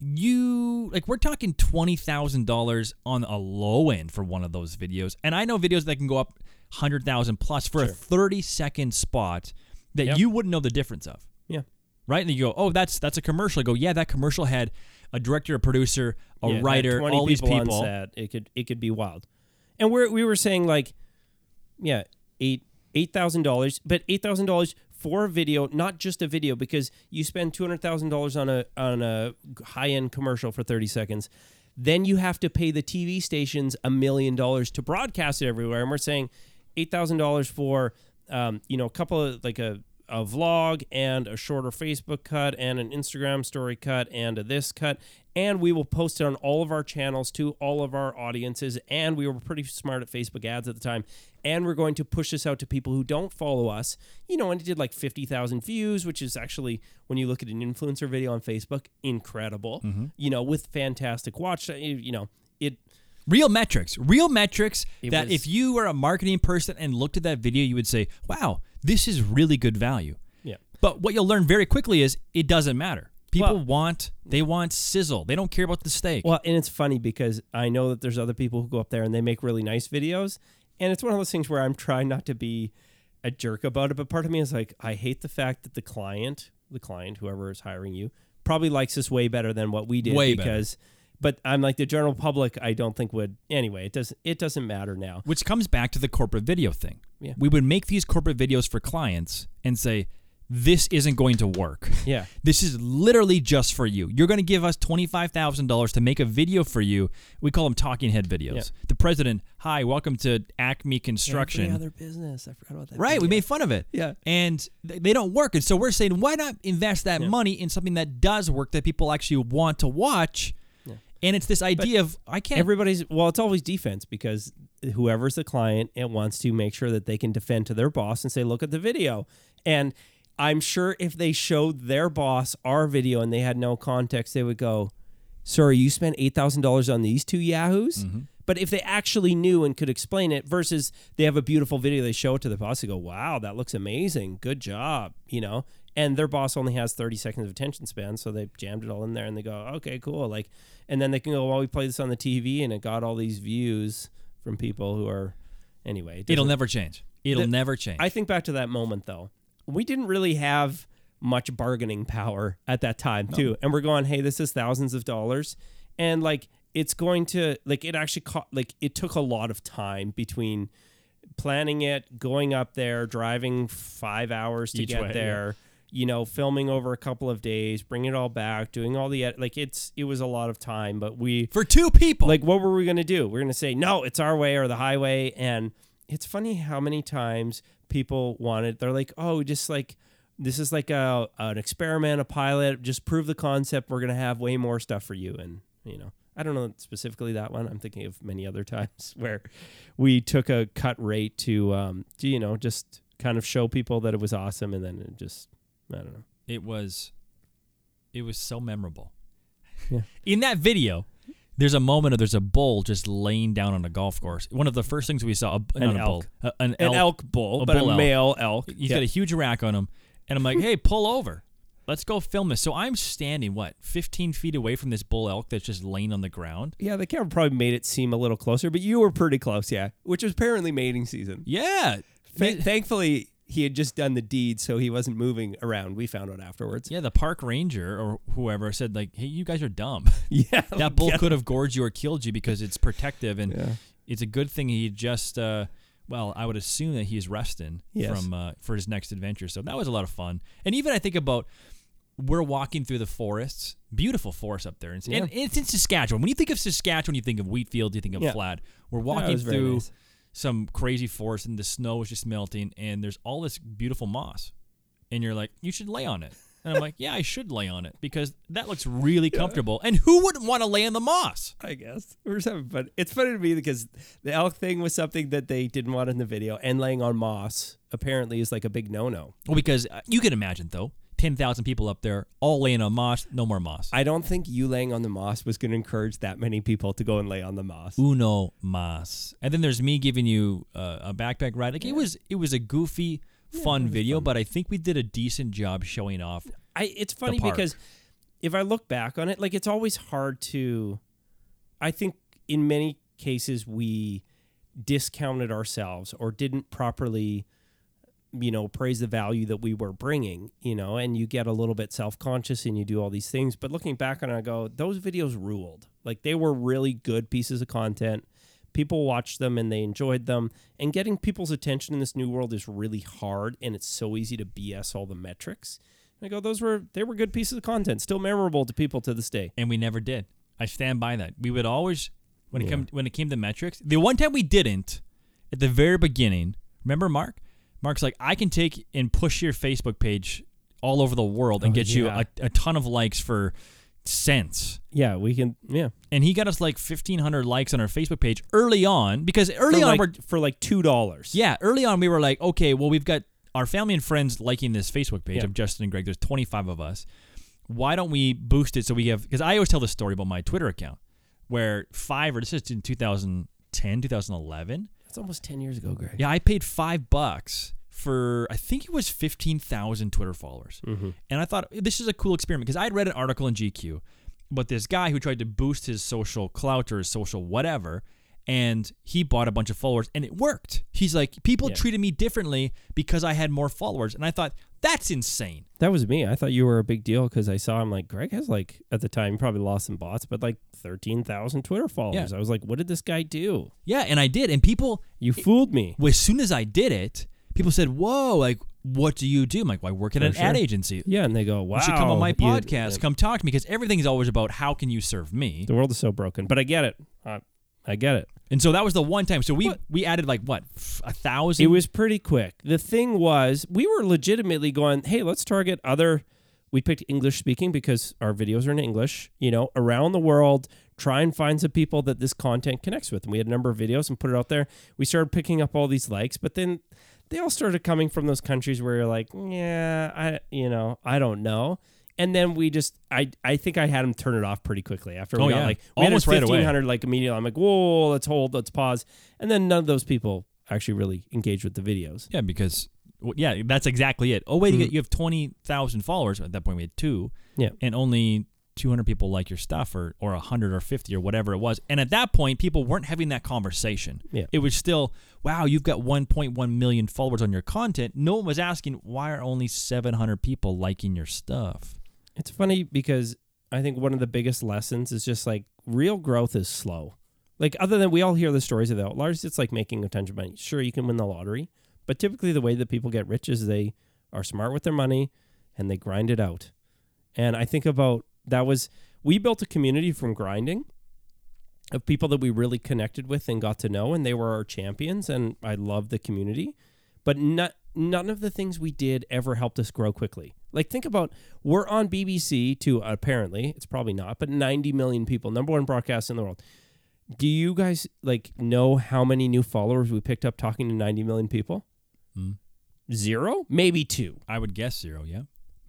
you like we're talking twenty thousand dollars on a low end for one of those videos. And I know videos that can go up hundred thousand plus for a thirty-second spot that Yep. you wouldn't know the difference of. Yeah. Right? And you go, oh, that's that's a commercial. I go, yeah, that commercial had a director, a producer, a Yeah, writer, 20 all these people people. on set. It could it could be wild. And we're we were saying like, yeah, eight eight thousand dollars, but eight thousand dollars for a video, not just a video, because you spend two hundred thousand dollars on a on a high end commercial for thirty seconds. Then you have to pay the TV stations a million dollars to broadcast it everywhere. And we're saying eight thousand dollars for um, you know, a couple of like a a vlog and a shorter Facebook cut and an Instagram story cut and a this cut. And we will post it on all of our channels to all of our audiences. And we were pretty smart at Facebook ads at the time. And we're going to push this out to people who don't follow us. You know, and it did like 50,000 views, which is actually, when you look at an influencer video on Facebook, incredible. Mm-hmm. You know, with fantastic watch. You know, it Real metrics, real metrics It that was- if you were a marketing person and looked at that video, you would say, wow, this is really good value. Yeah. But what you'll learn very quickly is it doesn't matter. People Well- want, they want sizzle. They don't care about the steak. Well, and it's funny because I know that there's other people who go up there and they make really nice videos. And it's one of those things where I'm trying not to be a jerk about it. But part of me is like, I hate the fact that the client, the client, whoever is hiring you, probably likes this way better than what we did. Way better. But I'm like the general public. I don't think would anyway. It doesn't. It doesn't matter now. Which comes back to the corporate video thing. Yeah. We would make these corporate videos for clients and say, this isn't going to work. Yeah. This is literally just for you. You're going to give us $25,000 to make a video for you. We call them talking head videos. Yeah. The president, hi, welcome to Acme Construction. Every other business. I forgot about that. Right, we made fun of it. Yeah. And th- they don't work. And so we're saying, why not invest that Yeah. money in something that does work that people actually want to watch? And it's this idea of I can't. everybody's well it's always defense because whoever's the client it wants to make sure that they can defend to their boss and say, look at the video. And I'm sure if they showed their boss our video and they had no context, they would go, sorry, you spent $8,000 on these two Yahoos? Mm-hmm. But if they actually knew and could explain it versus they have a beautiful video, they show it to the boss, they go, wow, that looks amazing. Good job, you know? And their boss only has 30 seconds of attention span. So they jammed it all in there and they go, okay, cool. Like, and then they can go, well, we play this on the TV and it got all these views from people who are, anyway. it It'll never change. It'll The- never change. I think back to that moment though. We didn't really have much bargaining power at that time too. And we're going, "Hey, this is thousands of dollars." And like it's going to like it actually co- like it took a lot of time between planning it, going up there, driving 5 hours to Each get way, there. You know, filming over a couple of days, bringing it all back, doing all the ed- like it's it was a lot of time, but we For two people. like what were we going to do? We're going to say no it's our way or the highway and it's funny how many times people wanted they're like oh just like this is like a an experiment a pilot just prove the concept we're going to have way more stuff for you and you know i don't know specifically that one. I'm thinking of many other times where we took a cut rate to um to you know just kind of show people that it was awesome and then it just i don't know it was it was so memorable. Yeah. In that video, there's a moment of there's a bull just laying down on a golf course. One of the first things we saw, a, An not a bull, elk. a- an, an elk. elk bull a but bull a elk. male elk He's Yeah. got a huge rack on him, and I'm like, hey, pull over. Let's go film this. So I'm standing what 15 feet away from this bull elk that's just laying on the ground. Yeah, the camera probably made it seem a little closer, but you were pretty close, yeah. Which was apparently mating season. Yeah, Th- thankfully, he had just done the deed, so he wasn't moving around. We found out afterwards. yeah. The park ranger or whoever said like, hey, you guys are dumb. Yeah, that bull yeah. could have gorged you or killed you because it's protective and Yeah. it's a good thing he just uh well i would assume that he's resting Yes. from uh, for his next adventure so that was a lot of fun and even i think about we're walking through the forests beautiful forest up there and, and it's in saskatchewan when you think of saskatchewan you think of wheat fields you think of Yeah. flat we're walking through nice. Some crazy forest and the snow is just melting and there's all this beautiful moss. And you're like you should lay on it. And i'm like yeah i should lay on it because that looks really comfortable. And who wouldn't want to lay in the moss? I guess. We were just having fun. It's funny to me because the elk thing was something that they didn't want in the video, and laying on moss apparently is like a big no-no. Well, because uh, you can imagine though, ten thousand people up there all laying on moss. No more moss. I don't think you laying on the moss was going to encourage that many people to go and lay on the moss. Uno mas. And then there's me giving you uh, a backpack ride. Like it was, it was a goofy, fun video, but I think we did a decent job showing off. I it's funny because if I look back on it, like it's always hard to I think in many cases we discounted ourselves or didn't properly you know praise the value that we were bringing you know and you get a little bit self-conscious and you do all these things but looking back on it i go those videos ruled like they were really good pieces of content people watched them and they enjoyed them and getting people's attention in this new world is really hard and it's so easy to bs all the metrics and i go those were they were good pieces of content still memorable to people to this day and we never did. I stand by that. We would always, when it Yeah. come when it came to metrics, the one time we didn't, at the very beginning. Remember, Mark? Mark's like, I can take and push your Facebook page all over the world and Oh, get yeah. you a, a ton of likes for cents. yeah we can yeah And he got us like fifteen hundred likes on our Facebook page early on because early for on like, we're for like two dollars yeah early on we were like okay well we've got our family and friends liking this Facebook page Yeah. of Justin and Greg. There's 25 of us. Why don't we boost it so we have? Because I always tell the story about my Twitter account where Fiverr. This is in 2010, 2011. That's almost 10 years ago greg Yeah, I paid five bucks for I think it was 15,000 Twitter followers, mm-hmm. and I thought this is a cool experiment because I had read an article in GQ about this guy who tried to boost his social clout or his social whatever. And he bought a bunch of followers and it worked. He's like, people Yeah. treated me differently because I had more followers. And I thought, that's insane. That was me. I thought you were a big deal because I saw him like Greg has like at the time probably lost some bots, but like thirteen thousand Twitter followers. Yeah. I was like, what did this guy do? Yeah, and I did. And people, You fooled me. well, as soon as I did it, people said, whoa, like, what do you do? I'm like, well, I work at For an ad agency. Yeah, and they go, wow. You should come on my you- podcast. yeah. Come talk to me because everything is always about how can you serve me. The world is so broken, but I get it. I, I get it. And so that was the one time. So we What? we added like what a thousand. It was pretty quick. The thing was, we were legitimately going, hey, let's target other. We picked English speaking because our videos are in English, you know, around the world, try and find some people that this content connects with. And we had a number of videos and put it out there. We started picking up all these likes, but then they all started coming from those countries where you're like, yeah, I, you know, I don't know. And then we just, I, I think I had him turn it off pretty quickly after we Oh, got yeah. like we Almost right had away. fifteen hundred like immediately. I'm like, whoa, let's hold, let's pause, and then none of those people actually really engage with the videos. Yeah, because yeah, that's exactly it. Oh wait, you Mhm. you have twenty thousand followers. At that point, we had two. Yeah. and only two hundred people like your stuff, or or hundred or fifty or whatever it was. And at that point, people weren't having that conversation. Yeah. it was still wow. You've got one point one million followers on your content. No one was asking why are only seven hundred people liking your stuff. It's funny because I think one of the biggest lessons is just like real growth is slow. Like other than we all hear the stories of the outliers, it's like making a ton of money. Sure, you can win the lottery, but typically the way that people get rich is they are smart with their money and they grind it out. And I think about that was we built a community from grinding of people that we really connected with and got to know and they were our champions and I love the community. But not none of the things we did ever helped us grow quickly. Like think about we're on BBC to apparently it's probably not, but 90 million people, number one broadcast in the world. Do you guys like know how many new followers we picked up talking to 90 million people? Hmm. Zero? Maybe two. I would guess zero. Yeah.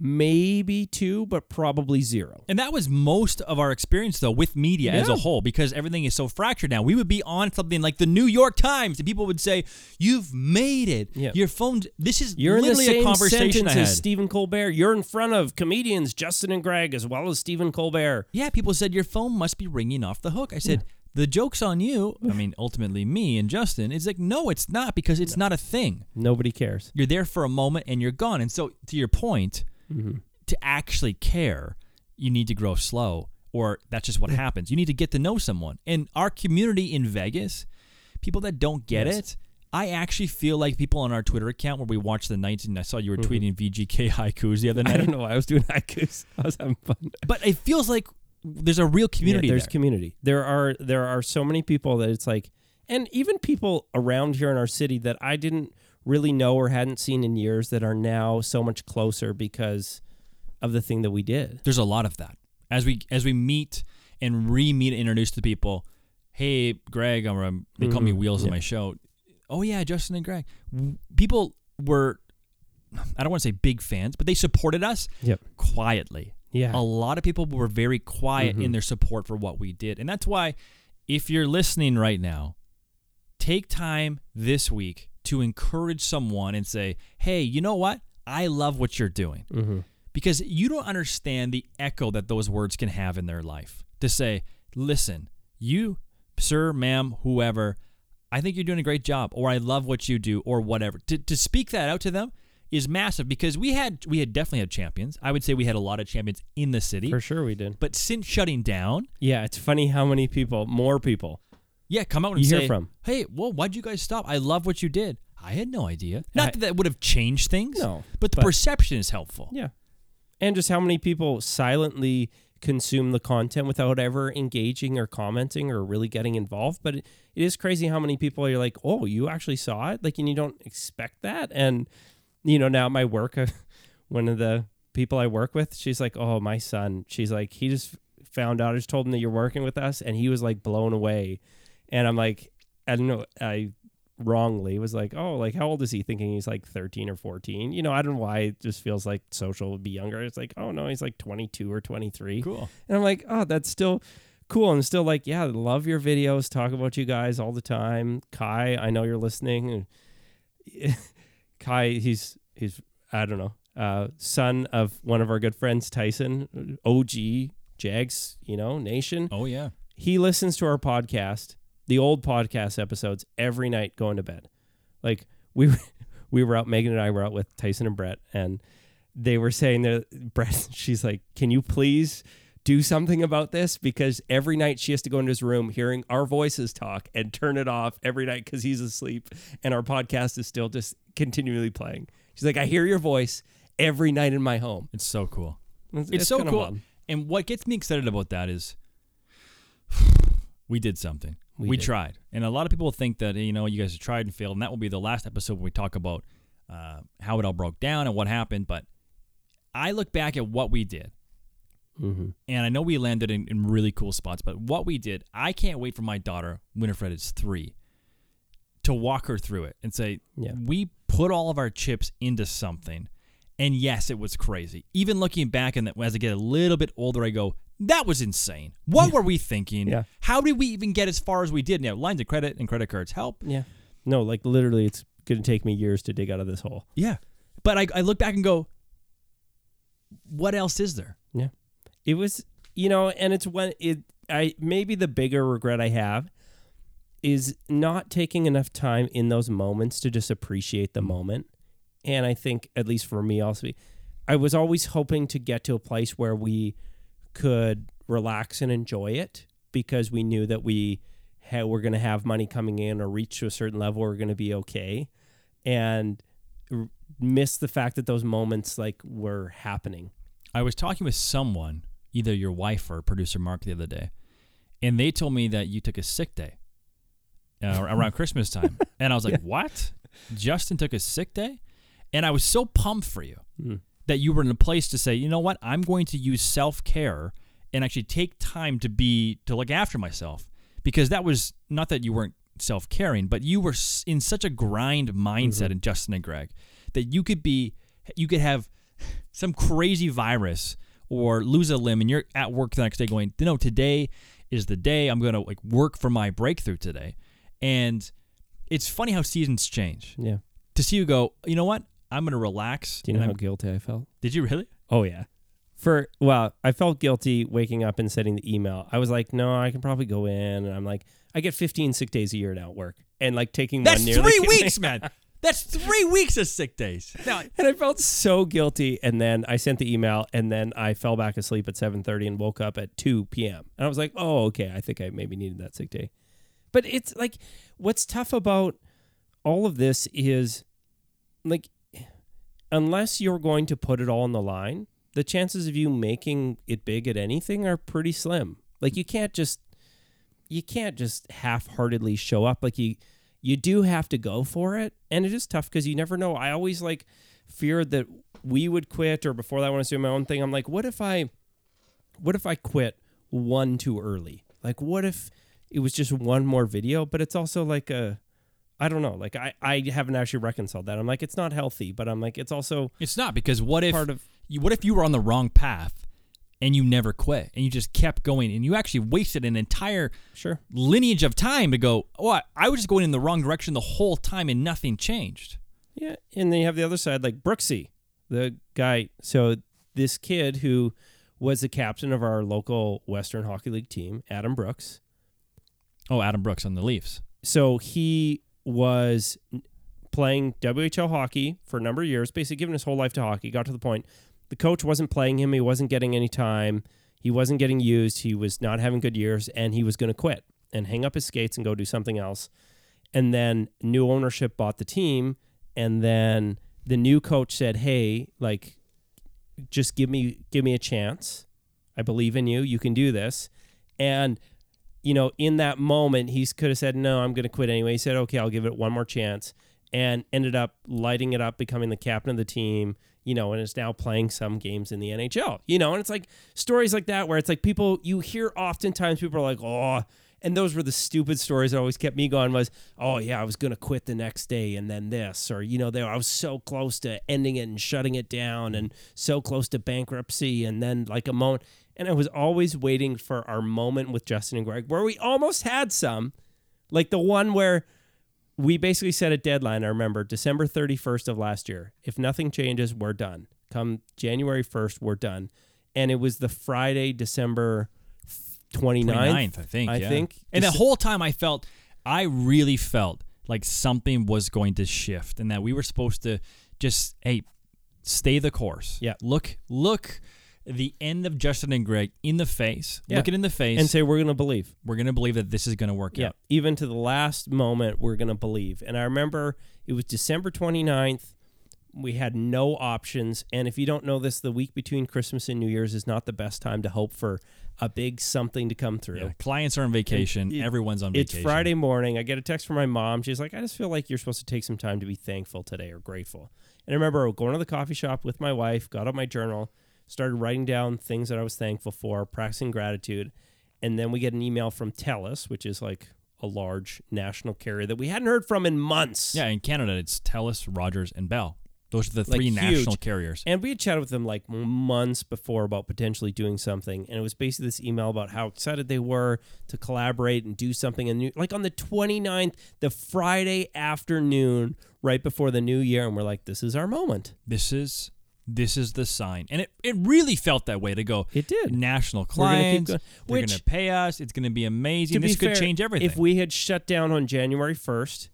Maybe two, but probably zero. And that was most of our experience, though, with media as a whole, because everything is so fractured now. We would be on something like the New York Times, and people would say, "You've made it. Yeah. Your phone. This is You're in the literally same a conversation sentence as Stephen Colbert. You're in front of comedians Justin and Greg as well as Stephen Colbert. yeah, people said your phone must be ringing off the hook. I said. The joke's on you. I mean, ultimately, me and Justin. It's like, no, it's not because it's not a thing. Nobody cares. You're there for a moment and you're gone. And so, to your point, Mm-hmm. to actually care, you need to grow slow, or that's just what happens. You need to get to know someone. And our community in Vegas, people that don't get Yes. it, I actually feel like people on our Twitter account where we watch the nights, and I saw you were tweeting VGK haikus the other Mm-hmm. I don't know why I was doing haikus. I was having fun. But it feels like there's a real community Yeah, there's there. community. There are there are so many people that it's like, and even people around here in our city that I didn't really know or hadn't seen in years that are now so much closer because of the thing that we did. there's a lot of that as we as we meet and re-meet and introduce to people hey greg or um, they call me Mhm. wheels on my show oh yeah justin and greg people were i don't want to say big fans but they supported us Yep. quietly Yeah. a lot of people were very quiet in Mhm. their support for what we did and that's why if you're listening right now take time this week to encourage someone and say hey you know what i love what you're doing mm-hmm. because you don't understand the echo that those words can have in their life. To say, listen, you, sir, ma'am, whoever, I think you're doing a great job, or I love what you do, or whatever. To, to speak that out to them is massive because we had we had definitely had champions. I would say we had a lot of champions in the city. For sure we did. But since shutting down, Yeah, it's funny how many people, more people. Yeah, come out and You hear say, from. "Hey, well, why'd you guys stop? I love what you did." I had no idea. Not I- that that would have changed things, No, but the but- perception is helpful. Yeah. And just how many people silently consume the content without ever engaging or commenting or really getting involved. But it, it is crazy how many people are like, oh, you actually saw it? Like, and you don't expect that. And, you know, now at my work, one of the people I work with, she's like, oh, my son, she's like, he just found out, I just told him that you're working with us. And he was like blown away. And I'm like, I don't know, I wrongly was like, oh, like how old is he? Thinking he's like 13 or 14. You know, I don't know why it just feels like social would be younger. It's like, oh no, he's like 22 or 23. Cool. And I'm like, oh, that's still cool. I'm still like, yeah, love your videos, talk about you guys all the time. Kai, I know you're listening. Kai, he's he's I don't know, uh, son of one of our good friends, Tyson, OG Jags, you know, Nation Oh yeah. he listens to our podcast, the old podcast episodes, every night going to bed. Like we were, we were out, Megan and I were out with Tyson and Brett, and they were saying that Brett, she's like, "Can you please do something about this?" Because every night she has to go into his room, hearing our voices talk, and turn it off every night because he's asleep, and our podcast is still just continually playing. She's like, "I hear your voice every night in my home." It's so cool. It's, It's, so cool. fun. And what gets me excited about that is we did something. We We, tried. And a lot of people think that, you know, you guys have tried and failed. And that will be the last episode when we talk about uh, how it all broke down and what happened. But I look back at what we did. Mm-hmm. and I know we landed in, in really cool spots, but what we did, I can't wait for my daughter, Winifred is three, to walk her through it and say, Yeah. we put all of our chips into something. And yes, it was crazy. Even looking back and as I get a little bit older, I go, that was insane. What were we thinking? Yeah. How did we even get as far as we did? Now, lines of credit and credit cards help. Yeah. No, like literally, it's going to take me years to dig out of this hole. Yeah. But I, I look back and go, what else is there? Yeah. It was, you know, and it's when it, I, maybe the bigger regret I have is not taking enough time in those moments to just appreciate the mm. moment. And I think, at least for me, also, I was always hoping to get to a place where we could relax and enjoy it because we knew that we had, were going to have money coming in or reach to a certain level, we're going to be okay. And r- miss the fact that those moments like were happening. I was talking with someone, either your wife or producer Mark, the other day, and they told me that you took a sick day uh, around Christmas time, and I was like, "What? Justin took a sick day?" And I was so pumped for you Mm. That you were in a place to say, "You know what? I'm going to use self care and actually take time to be to look after myself," because that was not that you weren't self caring, but you were in such a grind mindset mm-hmm. in Justin and Greg that you could be, you could have some crazy virus or lose a limb and you're at work the next day going, no, today is the day I'm going to like work for my breakthrough today. And it's funny how seasons change. Yeah. To see you go, you know what? I'm going to relax. Do you know how I'm- guilty I felt? did you really? Oh yeah. For well, I felt guilty waking up and sending the email. I was like, no, I can probably go in, and I'm like, I get 15 sick days a year now at work, and like taking That's one three weeks, man. That's three weeks of sick days. Now, And I felt so guilty, and then I sent the email, and then I fell back asleep at 7:30 and woke up at 2 p.m. And I was like, oh, okay, I think I maybe needed that sick day. But it's like, what's tough about all of this is, like, unless you're going to put it all on the line, the chances of you making it big at anything are pretty slim. Like you can't just you can't just half-heartedly show up. Like you you do have to go for it. And it is tough because you never know. I always like feared that we would quit or before that i want to do my own thing i'm like what if i what if i quit one too early? Like what if it was just one more video? But it's also like a i don't know like i i haven't actually reconciled that i'm like it's not healthy but i'm like it's also it's not because what if part of you, what if you were on the wrong path and you never quit and you just kept going and you actually wasted an entire sure lineage of time to go, oh, I- I was just going in the wrong direction the whole time and nothing changed. Yeah, and then you have the other side, like Brooksy, the guy. So this kid who was the captain of our local Western Hockey League team, Adam Brooks. Oh, Adam Brooks on the Leafs. So he was playing WHL hockey for a number of years, basically giving his whole life to hockey. Got to the point the coach wasn't playing him, he wasn't getting any time, he wasn't getting used, he was not having good years, and he was going to quit and hang up his skates and go do something else. And then new ownership bought the team, and then the new coach said, "Hey, like, just give me give me a chance. I believe in you. You can do this." And you know, in that moment, he could have said, "No, I'm going to quit anyway." He said, "Okay, I'll give it one more chance," and ended up lighting it up, becoming the captain of the team. You know, and is now playing some games in the NHL. You know, and it's like stories like that where it's like people you hear oftentimes people are like, "Oh." And those were the stupid stories that always kept me going. Was oh yeah, I was gonna quit the next day, and then this, or you know, they I was so close to ending it and shutting it down, and so close to bankruptcy, and then like a moment, and I was always waiting for our moment with Justin and Greg, where we almost had some, like the one where we basically set a deadline. I remember December 31st of last year. If nothing changes, we're done. Come January 1st, we're done. And it was the Friday, December 29th. 29th, I think. I yeah. think. And the whole time I felt, I really felt like something was going to shift and that we were supposed to just, hey, stay the course. Yeah. Look, look the end of Justin and Greg in the face. Yeah. Look it in the face. and say we're going to believe. we're going to believe that this is going to work Yeah. out. Even to the last moment, we're going to believe. And I remember it was December 29th. We had no options. And if you don't know this, the week between Christmas and New Year's is not the best time to hope for a big something to come through. Yeah. Clients are on vacation. It- Everyone's on vacation. It's. Friday morning. I get a text from my mom. She's like, I just feel like you're supposed to take some time to be thankful today or grateful. And I remember going to the coffee shop with my wife, got out my journal, started writing down things that I was thankful for, practicing gratitude, and then we get an email from TELUS, which is like a large national carrier that we hadn't heard from in months. Yeah, in Canada, it's TELUS, Rogers, and Bell. Those are the three huge. national carriers. And we had chatted with them like months before about potentially doing something. And it was basically this email about how excited they were to collaborate and do something. And like on the 29th, the Friday afternoon, right before the new year. And we're like, this is our moment. This is this is the sign, and it, it really felt that way to go. It did. National We're gonna clients, going. they're going to pay us. It's going to be amazing. to This be could fair, change everything. If we had shut down on January 1st,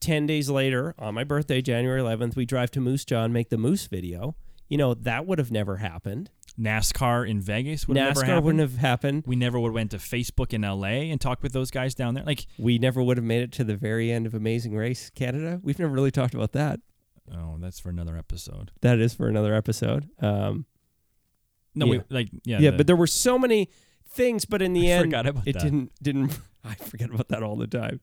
10 days later, on my birthday, January 11th, we drive to Moose Jaw and make the Moose video. You know, that would have never happened. NASCAR in Vegas would never NASCAR happen. wouldn't have happened. we never would have went to Facebook in LA and talked with those guys down there. Like, We never would have made it to the very end of Amazing Race Canada. We've never really talked about that. Oh, that's for another episode. That is for another episode. Um, No, Yeah. we like yeah, yeah, the- but there were so many things, but in the I end, forgot about it that. didn't didn't. I forget about that all the time.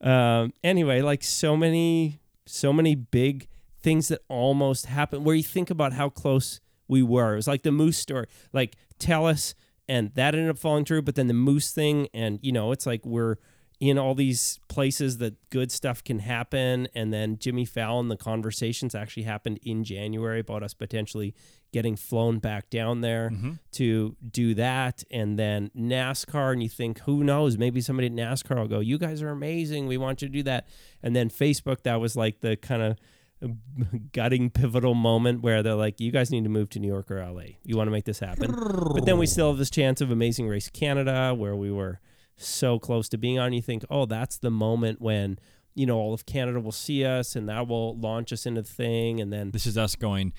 Um, anyway, like so many, so many big things that almost happened. Where you think about how close we were. It was like the moose story. Like tell us, and that ended up falling through. But then the moose thing, and you know, it's like we're in all these places that good stuff can happen. And then Jimmy Fallon, the conversations actually happened in January about us potentially getting flown back down there Mhm. to do that. And then NASCAR, and you think, who knows? Maybe somebody at NASCAR will go, You guys are amazing. We want you to do that. And then Facebook, that was like the kind of gutting pivotal moment where they're like, You guys need to move to New York or LA. You want to make this happen. But then we still have this chance of Amazing Race Canada where we were so close to being on. You think, oh, that's the moment when, you know, all of Canada will see us and that will launch us into the thing. And then, This is us going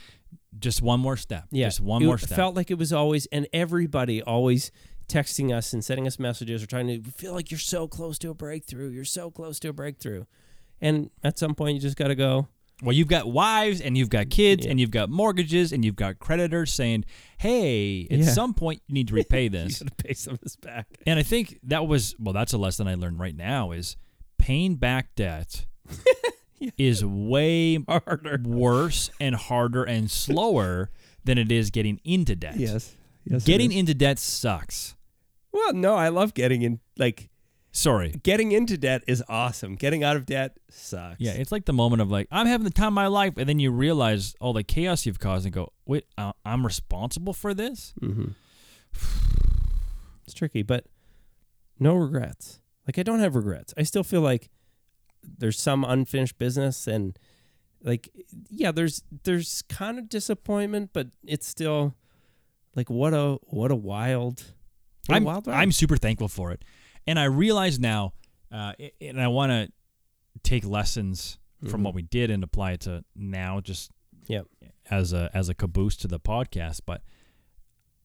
just one more step. yeah, Just one it more step. felt like it was always, and everybody always texting us and sending us messages or trying to feel like you're so close to a breakthrough. You're so close to a breakthrough. And at some point, you just got to go, well, you've got wives and you've got kids Yeah. and you've got mortgages and you've got creditors saying, "Hey, at Yeah. some point you need to repay you this." got to pay some of this back. and I think that was well, that's a lesson I learned right now is paying back debt Yeah. is way Harder. worse and harder and slower than it is getting into debt. Yes. Yes. Getting into debt sucks. Well, no, I love getting in. Like, Sorry. getting into debt is awesome. Getting out of debt sucks. Yeah, it's like the moment of like I'm having the time of my life, and then you realize all the chaos you've caused, and go, "Wait, uh, I'm responsible for this." Mm-hmm. It's tricky, but no regrets. Like I don't have regrets. I still feel like there's some unfinished business, and like yeah, there's there's kind of disappointment, but it's still like what a what a wild, what a I'm wild ride. I'm super thankful for it, and I realize now, uh, and I want to take lessons from Mhm. what we did and apply it to now, just Yep. as a as a caboose to the podcast. But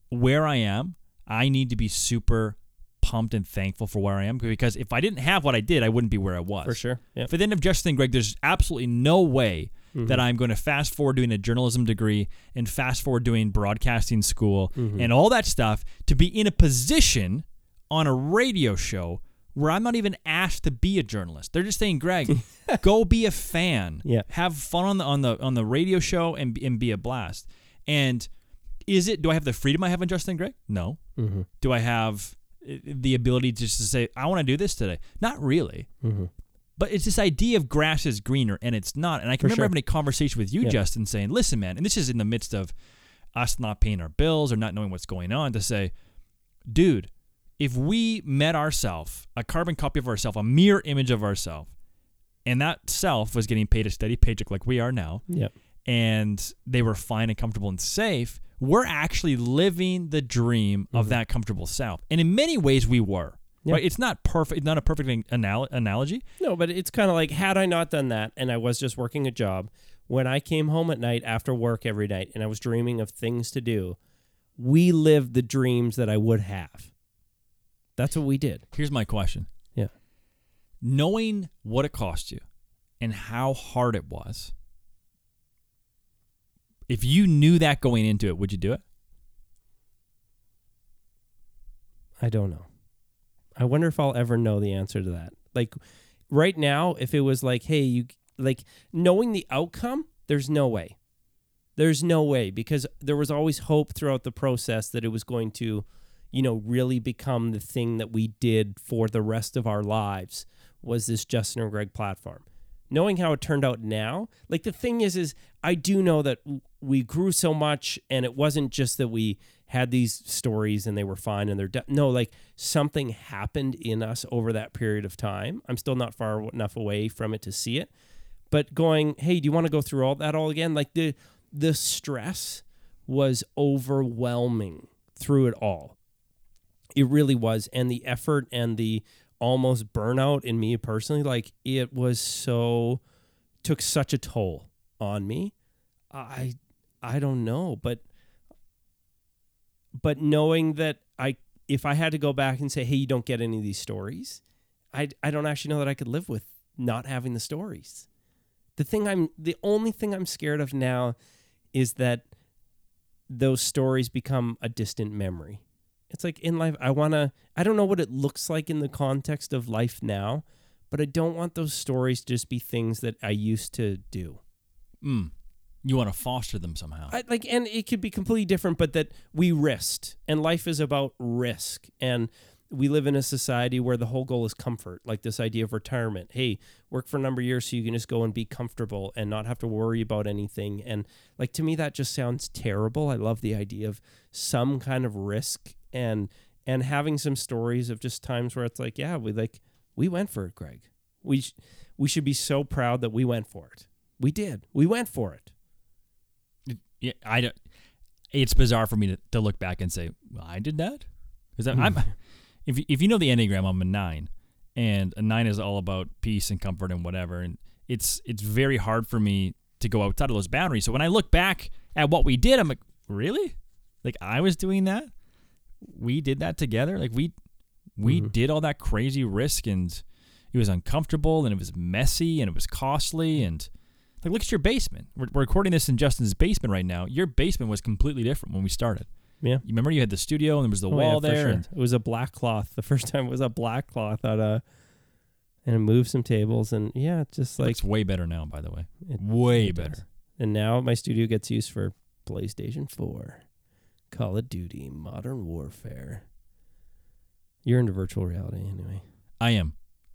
where I am, I need to be super pumped and thankful for where I am because if I didn't have what I did, I wouldn't be where I was. for sure. Yeah. If I didn't have Justin and Greg, there's absolutely no way Mm-hmm. that I'm going to fast forward doing a journalism degree and fast forward doing broadcasting school Mhm. and all that stuff to be in a position on a radio show where I'm not even asked to be a journalist. They're just saying, Greg, go be a fan. Yeah. Have fun on the on the on the radio show and and be a blast. And is it do I have the freedom I have in Justin Greg? No. Mm-hmm. Do I have uh, the ability just to say, I want to do this today? Not really. Mm-hmm. But it's this idea of grass is greener, and it's not. And I can For remember sure. having a conversation with you, Yeah. Justin, saying, "Listen, man," and this is in the midst of us not paying our bills or not knowing what's going on. To say, dude, if we met ourself, a carbon copy of ourself, a mirror image of ourself, and that self was getting paid a steady paycheck like we are now, Yeah. and they were fine and comfortable and safe, we're actually living the dream of Mhm. that comfortable self. And in many ways, we were. Yeah. Right? It's not perfect. It's not a perfect anal- analogy. No, but it's kind of like had I not done that and I was just working a job, when I came home at night after work every night and I was dreaming of things to do, we lived the dreams that I would have. That's what we did. Here's my question. Yeah. Knowing what it cost you and how hard it was, if you knew that going into it, would you do it? I don't know. I wonder if I'll ever know the answer to that. Like right now, if it was like, hey, you like knowing the outcome, there's no way. There's no way because there was always hope throughout the process that it was going to, you know, really become the thing that we did for the rest of our lives was this Justin and Greg platform. Knowing how it turned out now, like the thing is, is I do know that we grew so much, and it wasn't just that we had these stories and they were fine and they're de- no, like something happened in us over that period of time. I'm still not far enough away from it to see it, but going, hey, do you want to go through all that all again? Like the the stress was overwhelming through it all. It really was, and the effort and the almost burnout in me personally, like it was so took such a toll on me. I I don't know, but but knowing that I if I had to go back and say, "Hey, you don't get any of these stories," I I don't actually know that I could live with not having the stories. The thing I'm the only thing I'm scared of now is that those stories become a distant memory. It's like in life I want to I don't know what it looks like in the context of life now, but I don't want those stories to just be things that I used to do. Mm. You want to foster them somehow. I, like, and it could be completely different, but that we risked, and life is about risk, and we live in a society where the whole goal is comfort, like this idea of retirement. Hey, work for a number of years so you can just go and be comfortable and not have to worry about anything. And like to me, that just sounds terrible. I love the idea of some kind of risk and and having some stories of just times where it's like, yeah, we like we went for it, Greg. We sh- we should be so proud that we went for it. We did. We went for it. Yeah, I don't. It's bizarre for me to, to look back and say, well, I did that because I'm. Hmm. if you- if you know the enneagram, I'm a nine, and a nine is all about peace and comfort and whatever, and it's it's very hard for me to go outside of those boundaries. So when I look back at what we did, I'm like, really? Like I was doing that? We did that together? Like we we Mhm. did all that crazy risk and it was uncomfortable and it was messy and it was costly and like look at your basement. We're, we're recording this in Justin's basement right now. Your basement was completely different when we started. Yeah. You remember you had the studio and there was the Oh, wall for there. sure. and- It was a black cloth. The first time it was a black cloth out of, and moved some tables and yeah, just like it's way better now, by the way. It- way it better. does. And now my studio gets used for PlayStation 4, Call of Duty, Modern Warfare. You're into virtual reality anyway. I am.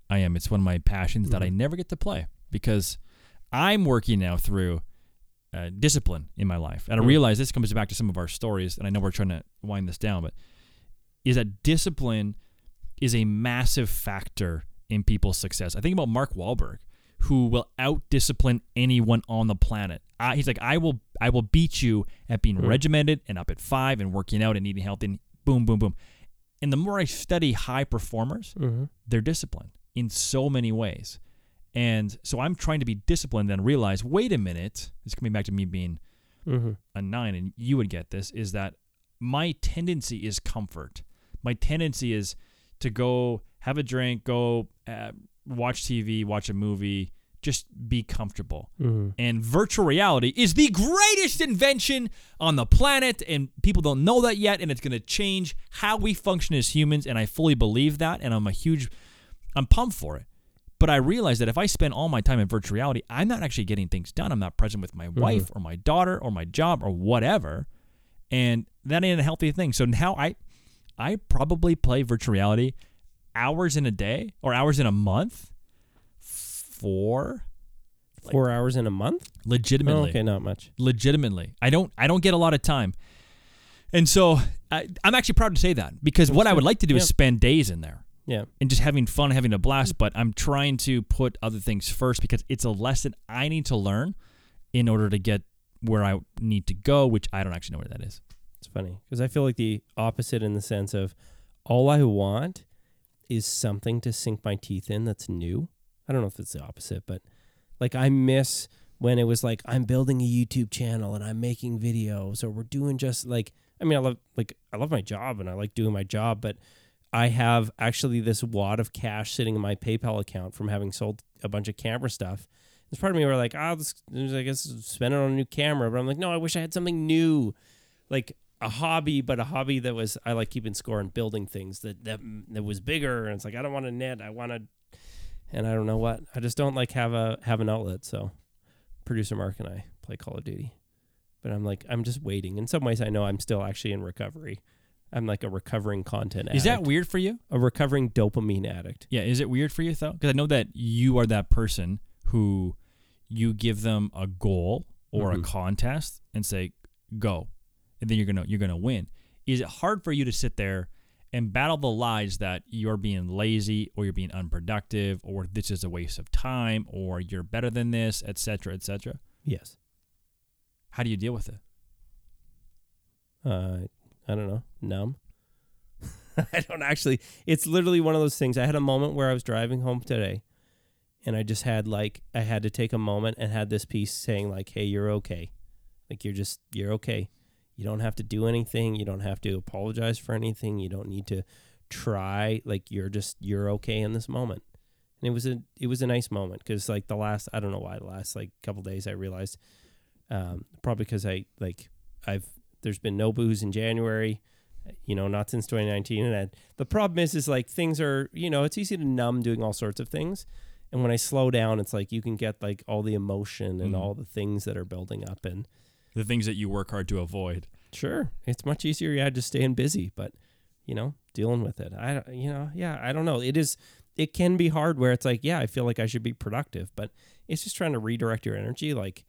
I am. It's one of my passions that I Mhm. never get to play because I'm working now through uh, discipline in my life. And I Mm. realize this comes back to some of our stories, and I know we're trying to wind this down, but is that discipline is a massive factor in people's success. I think about Mark Wahlberg, who will out discipline anyone on the planet. I, he's like, I will, I will beat you at being Mm. regimented and up at five and working out and eating healthy. And boom, boom, boom. And the more I study high performers, Mm-hmm. they're disciplined in so many ways. And so I'm trying to be disciplined and realize, wait a minute, this is coming back to me being Mm-hmm. a nine, and you would get this, is that my tendency is comfort. My tendency is to go have a drink, go uh, watch TV, watch a movie, just be comfortable. Mm-hmm. And virtual reality is the greatest invention on the planet, and people don't know that yet, and it's going to change how we function as humans. And I fully believe that, and I'm a huge, I'm pumped for it. But I realize that if I spend all my time in virtual reality, I'm not actually getting things done. I'm not present with my wife or my daughter or my job or whatever, and that ain't a healthy thing. So now I, I probably play virtual reality hours in a day or hours in a month. Four, Like- Four hours in a month? Oh, legitimately okay, not much. legitimately i don't i don't get a lot of time and so I, i'm actually proud to say that because what i would like to do Yeah. is spend days in there Yeah. and just having fun having a blast but i'm trying to put other things first because it's a lesson i need to learn in order to get where i need to go which i don't actually know where that is It's funny because I feel like the opposite in the sense of all I want is something to sink my teeth in that's new. I don't know if it's the opposite, but like I miss when it was like I'm building a YouTube channel and I'm making videos or we're doing just like I mean I love like I love my job and I like doing my job, but I have actually this wad of cash sitting in my PayPal account from having sold a bunch of camera stuff. There's part of me where like, oh, this, I guess spend it on a new camera, but I'm like, no, I wish I had something new like a hobby, but a hobby that was I like keeping score and building things that that that was bigger. And it's like I don't want to knit, I want to, and I don't know what. I just don't like have a have an outlet. So, producer Mark and I play Call of Duty, but I'm like I'm just waiting. In some ways, I know I'm still actually in recovery. I'm like a recovering content Is that weird for you? a recovering dopamine addict? Yeah, is it weird for you though? Because I know that you are that person who you give them a goal or a Mhm. contest and say go, and then you're gonna you're gonna win. Is it hard for you to sit there and battle the lies that you're being lazy or you're being unproductive or this is a waste of time or you're better than this, etc., etc.? Yes. How do you deal with it? uh, I don't know, numb. I don't actually. It's literally one of those things. I had a moment where I was driving home today, and I just had like I had to take a moment and had this peace saying like, "Hey, you're okay. Like you're just you're okay. You don't have to do anything. You don't have to apologize for anything. You don't need to try. Like you're just you're okay in this moment." And it was a it was a nice moment because like the last I don't know why the last like couple days I realized um, probably because I like I've there's been no booze in January, you know, not since 2019. And I, the problem is, is like things are, you know, it's easy to numb doing all sorts of things. And when I slow down, it's like you can get like all the emotion and Mhm. all the things that are building up. And The things that you work hard to avoid. sure, it's much easier, yeah, just staying busy, but you know, dealing with it. I, you know, yeah, I don't know. It is, it can be hard where it's like, yeah, I feel like I should be productive, but it's just trying to redirect your energy, like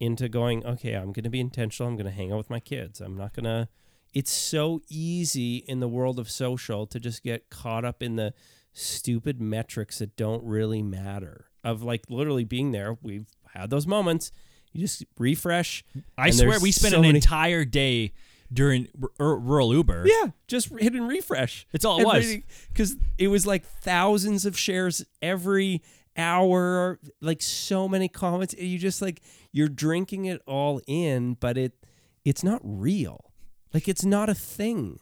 into going, okay, I'm going to be intentional. I'm going to hang out with my kids. I'm not going to, it's so easy in the world of social to just get caught up in the stupid metrics that don't really matter of like literally being there. We've had those moments. You just refresh. I swear we spent so an many- entire day during r- rural Uber. Yeah, just hitting refresh. It's all it was. because it was like thousands of shares every hour, like so many comments. You just like you're drinking it all in, but it it's not real. Like it's not a thing.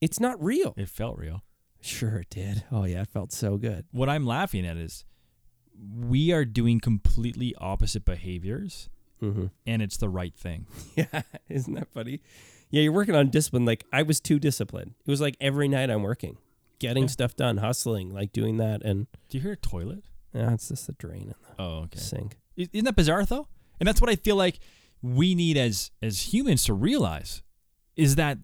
It's not real. It felt real. Sure, it did. Oh yeah, it felt so good. What I'm laughing at is we are doing completely opposite behaviors Mm-hmm. and it's the right thing. Yeah, isn't that funny? Yeah, you're working on discipline. Like I was too disciplined. It was like every night I'm working, getting Yeah. stuff done, hustling, like doing that, and Do you hear a toilet? yeah, it's just the drain in the Oh, okay. sink. Isn't that bizarre though? And that's what I feel like we need as as humans to realize is that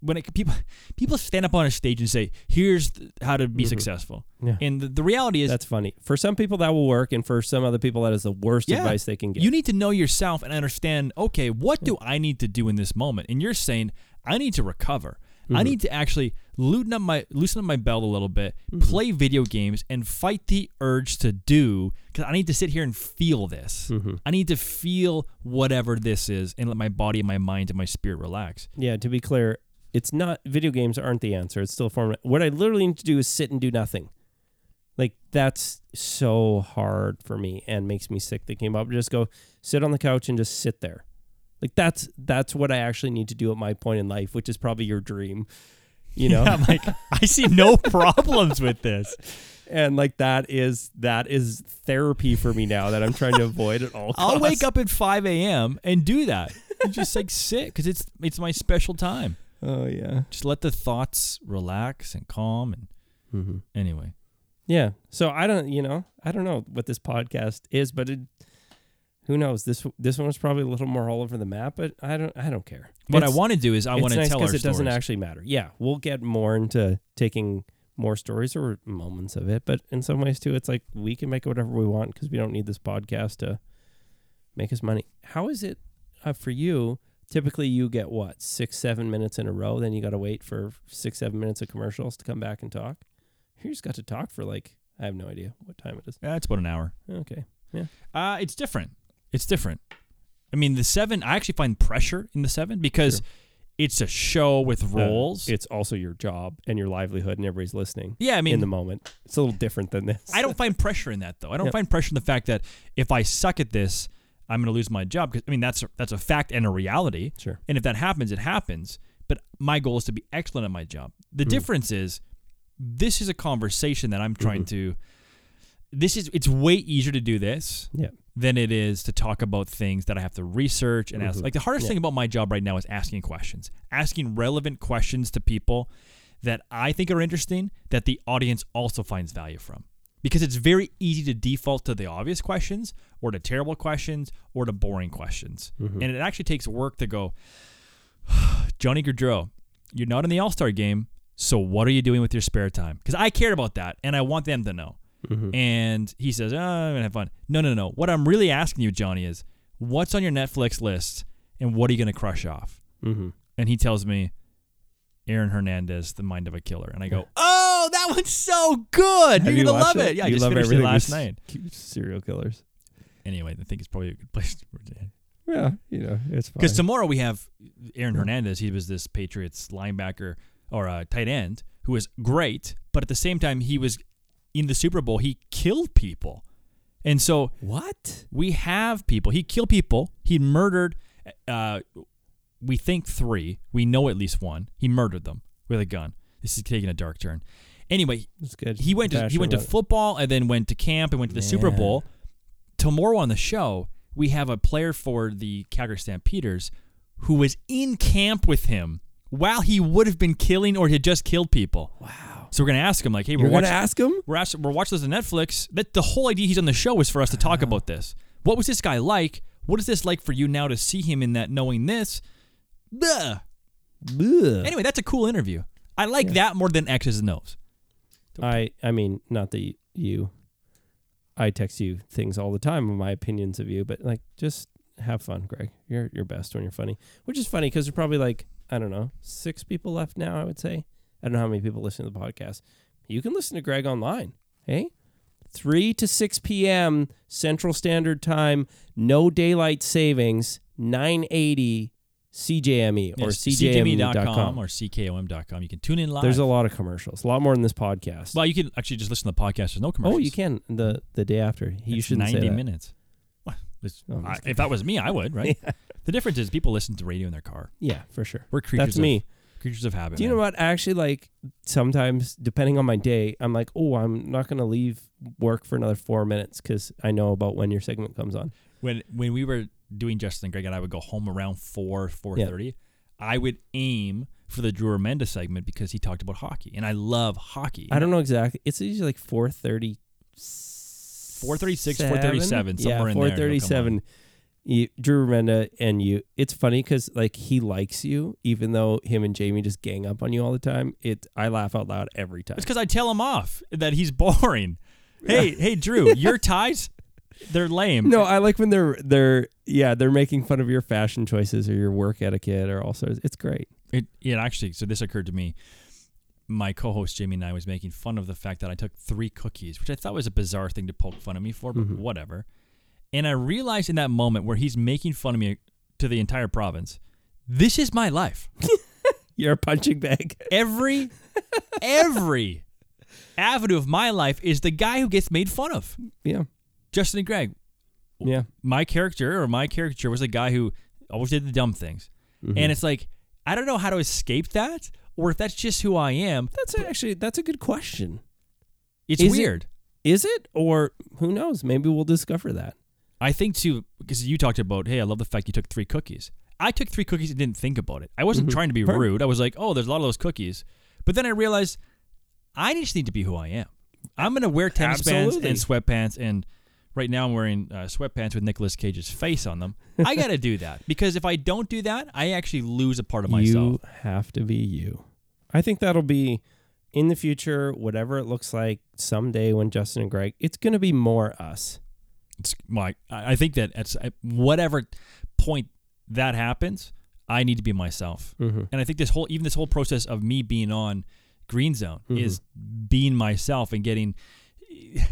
when it, people people stand up on a stage and say, "Here's th- how to be Mhm. successful," Yeah. and the, the reality is That's funny. For some people that will work, and for some other people that is the worst Yeah. advice they can get. you need to know yourself and understand. Okay, what do I need to do in this moment? And you're saying, I need to recover. I Mhm. need to actually loosen up my loosen up my belt a little bit, Mhm. play video games, and fight the urge to do. Because I need to sit here and feel this. Mhm. I need to feel whatever this is and let my body and my mind and my spirit relax. Yeah, to be clear, it's not video games aren't the answer. It's still a form. What I literally need to do is sit and do nothing. Like that's so hard for me and makes me sick thinking about. it. Just go sit on the couch and just sit there. Like that's that's what I actually need to do at my point in life, which is probably your dream. You know, I'm like, I see no problems with this. and like that is that is therapy for me now that I'm trying to avoid at all. Costs. I'll wake up at 5 a.m. and do that. And just like sit because it's it's my special time. Oh yeah. Just let the thoughts relax and calm. And Mm-hmm. anyway, Yeah. So I don't, you know, I don't know what this podcast is, but it, who knows? This this one was probably a little more all over the map, but I don't, I don't care. what It's- I want to do is I want to nice tell our it doesn't actually matter. Yeah, we'll get more into taking more stories or moments of it, but in some ways too, it's like we can make it whatever we want because we don't need this podcast to make us money. How is it uh, for you? Typically, you get what six, seven minutes in a row. Then you got to wait for six, seven minutes of commercials to come back and talk. You just got to talk for like I have no idea what time it is. Yeah, it's about an hour. Okay. Yeah. Uh, it's different. It's different. I mean, the seven. I actually find pressure in the seven because Sure. it's a show with Uh, roles. it's also your job and your livelihood, and everybody's listening yeah, I mean, in the moment. It's a little different than this. I don't find pressure in that though. I don't find pressure in the fact that if I suck at this, I'm going to lose my job. Because I mean, that's a, that's a fact and a reality. Sure. And if that happens, it happens. But my goal is to be excellent at my job. The Mhm. difference is, this is a conversation that I'm trying Mhm. to. This is it's way easier to do this Yeah. than it is to talk about things that I have to research and ask. Mhm. Like the hardest Yeah. thing about my job right now is asking questions, asking relevant questions to people that I think are interesting that the audience also finds value from. Because it's very easy to default to the obvious questions or to terrible questions or to boring questions. Mhm. And it actually takes work to go, Johnny Gaudreau, you're not in the All Star game, so what are you doing with your spare time? Because I care about that and I want them to know. Mhm. And he says, oh, I'm going to have fun. No, no, no. What I'm really asking you, Johnny, is what's on your Netflix list and what are you going to crush off? Mhm. And he tells me, Aaron Hernandez, The Mind of a Killer. And I go, oh, that one's so good. Have You're you watched love it? it. Yeah, I You just love finished it everything last with night. Serial killers. Anyway, I think it's probably a good place to end. Yeah, you know, it's fine. Because tomorrow we have Aaron Hernandez. He was this Patriots linebacker or uh, tight end who was great, but at the same time, he was in the Super Bowl. He killed people. And so what? we have people. He killed people. He murdered, uh, we think three. We know at least one. He murdered them with a gun. This is taking a dark turn. Anyway, It's good. he went to he went to football and then went to camp and went to the Super Man. Bowl. Tomorrow on the show, we have a player for the Calgary Stampeders who was in camp with him while he would have been killing or had just killed people. Wow. So we're gonna ask him like, "Hey, You're we're gonna watching, ask him? we're, ask, we're watching this on Netflix. That the whole idea he's on the show is for us to talk about this. What was this guy like? What is this like for you now to see him in that, knowing this? Ugh. Anyway, that's a cool interview. I like that more than X's and O's. I I mean, not that you. I text you things all the time of my opinions of you, but like, just have fun, Greg. You're your best when you're funny, which is funny because there's probably like I don't know six people left now. I would say I don't know how many people listen to the podcast. You can listen to Greg online. Hey, three to six p.m. Central Standard Time, no daylight savings, nine eighty CJME or Yes, CJME.com. Or CKOM.com. You can tune in live. There's a lot of commercials, a lot more than this podcast. well, you can actually just listen to the podcast. There's no commercials. Oh, you can the the day after. You It's shouldn't 90 say that. minutes. It's- Oh, I- if that was me, I would, right? The difference is people listen to radio in their car. Yeah, for sure. We're creatures That's of, me. creatures of habit. Do you man. know what? Actually, like sometimes, depending on my day, I'm like, oh, I'm not gonna leave work for another four minutes because I know about when your segment comes on. When when we were doing Justin and Greg and I would go home around 4, 4.30, I would aim for the Drew Remenda segment because he talked about hockey. And I love hockey. I don't know exactly. It's usually like four thirty. 436, 437, somewhere yeah, in there, four thirty-seven. You, Drew Remenda and you. It's funny because like he likes you, even though him and Jamie just gang up on you all the time. It. I laugh out loud every time. It's because I tell him off that he's boring. Hey, hey, Drew, your ties, they're lame. No, I like when they're they're yeah they're making fun of your fashion choices or your work etiquette or all sorts. It's great. It, it actually, so this occurred to me. My co host Jamie and I was making fun of the fact that I took three cookies, which I thought was a bizarre thing to poke fun of me for, but Mhm. whatever. And I realized in that moment where he's making fun of me to the entire province, this is my life. You're a punching bag. Every, every avenue of my life is the guy who gets made fun of. Yeah, Justin and Greg, yeah. my character or my caricature was a guy who always did the dumb things. Mhm. And it's like, I don't know how to escape that or if that's just who I am. that's actually that's a good question. It's Is weird. Is it or who knows? Maybe we'll discover that. I think too, because you talked about, hey, I love the fact you took three cookies. I took three cookies and didn't think about it. I wasn't Mhm. trying to be Right. rude. I was like, oh, there's a lot of those cookies. But then I realized I just need to be who I am. I'm going to wear tennis Absolutely. pants and sweatpants. And right now I'm wearing uh, sweatpants with Nicolas Cage's face on them. I got to do that because if I don't do that, I actually lose a part of myself. You have to be you. I think that'll be in the future, whatever it looks like someday when Justin and Greg, it's going to be more us. It's my. I I think that at whatever point that happens, I need to be myself. Mm-hmm. And I think this whole, even this whole process of me being on Green Zone Mhm. is being myself and getting.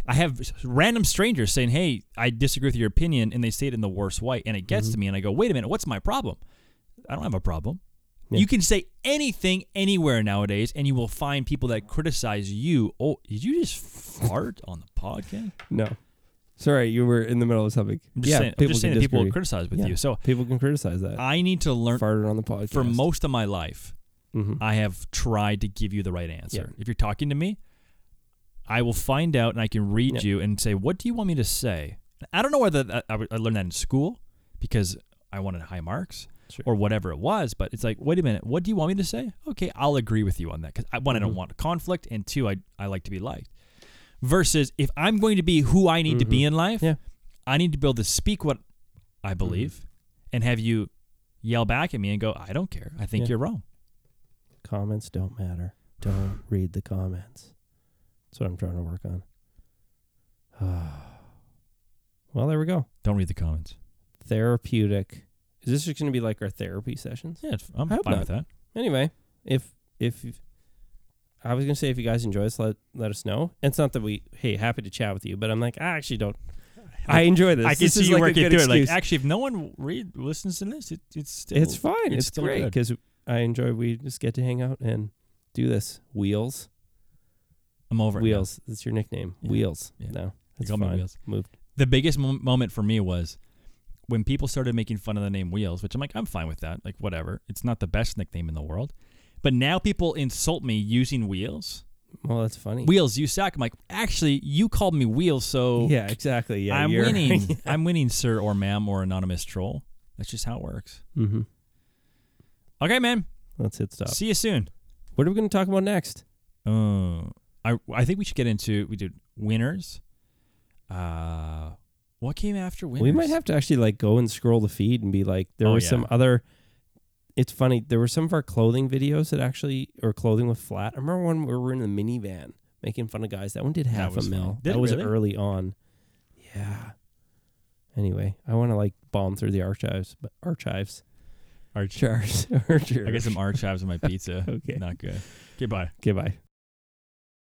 I have random strangers saying, "Hey, I disagree with your opinion," and they say it in the worst way, and it gets Mhm. to me, and I go, "Wait a minute, what's my problem? I don't have a problem." Yeah. You can say anything anywhere nowadays, and you will find people that criticize you. Oh, did you just fart on the podcast? No. Sorry, you were in the middle of something. I'm just yeah, saying, people just saying that people will criticize with Yeah. you. So People can criticize that. I need to learn Farted on the podcast. for most of my life. hmm I have tried to give you the right answer. Yeah. If you're talking to me, I will find out and I can read Yeah. you and say, "What do you want me to say?" I don't know whether that, I, I learned that in school because I wanted high marks Sure. or whatever it was. But it's like, wait a minute, what do you want me to say? Okay, I'll agree with you on that because one, I Mhm. don't want conflict, and two, I I like to be liked. Versus if I'm going to be who I need to be Mhm. in life, Yeah. I need to be able to speak what I Mm-hmm. believe and have you yell back at me and go, I don't care. I think Yeah. you're wrong. Comments don't matter. Don't read the comments. That's what I'm trying to work on. well, there we go. Don't read the comments. Therapeutic. Is this just going to be like our therapy sessions? Yeah, it's, I'm I hope fine not. with that. Anyway, if if I was gonna say if you guys enjoy this, let let us know. And it's not that we hey happy to chat with you, but I'm like I actually don't. I enjoy this. I can This see is you like working through it. Like, actually, if no one read listens to this, it, it's still it's fine. it's It's, still great because I enjoy. We just get to hang out and do this. Wheels, I'm over it now. wheels. That's your nickname. Yeah. Wheels. Yeah. No, it's call me fine. Wheels. Moved. The biggest mo- moment for me was when people started making fun of the name Wheels, which I'm like, I'm fine with that. Like, whatever. It's not the best nickname in the world. But now people insult me using Wheels. Well, that's funny. Wheels, you suck. I'm like, actually, you called me Wheels, so yeah, exactly. Yeah, I'm you're- winning. I'm winning, sir or ma'am or anonymous troll. That's just how it works. mm-hmm. Okay, man. Let's hit stop. See you soon. What are we going to talk about next? Uh, I I think we should get into we did winners. Uh, what came after winners? We might have to actually like go and scroll the feed and be like, there Oh, was yeah. some other. It's funny. There were some of our clothing videos that actually, or clothing with flat. I remember one where we were in the minivan making fun of guys. That one did half a mil. that was really? early on. Yeah. Anyway, I want to like bomb through the archives, but archives, Arch- archives, archives. I get some archives on my pizza. Okay. Not good. Okay, bye. Goodbye.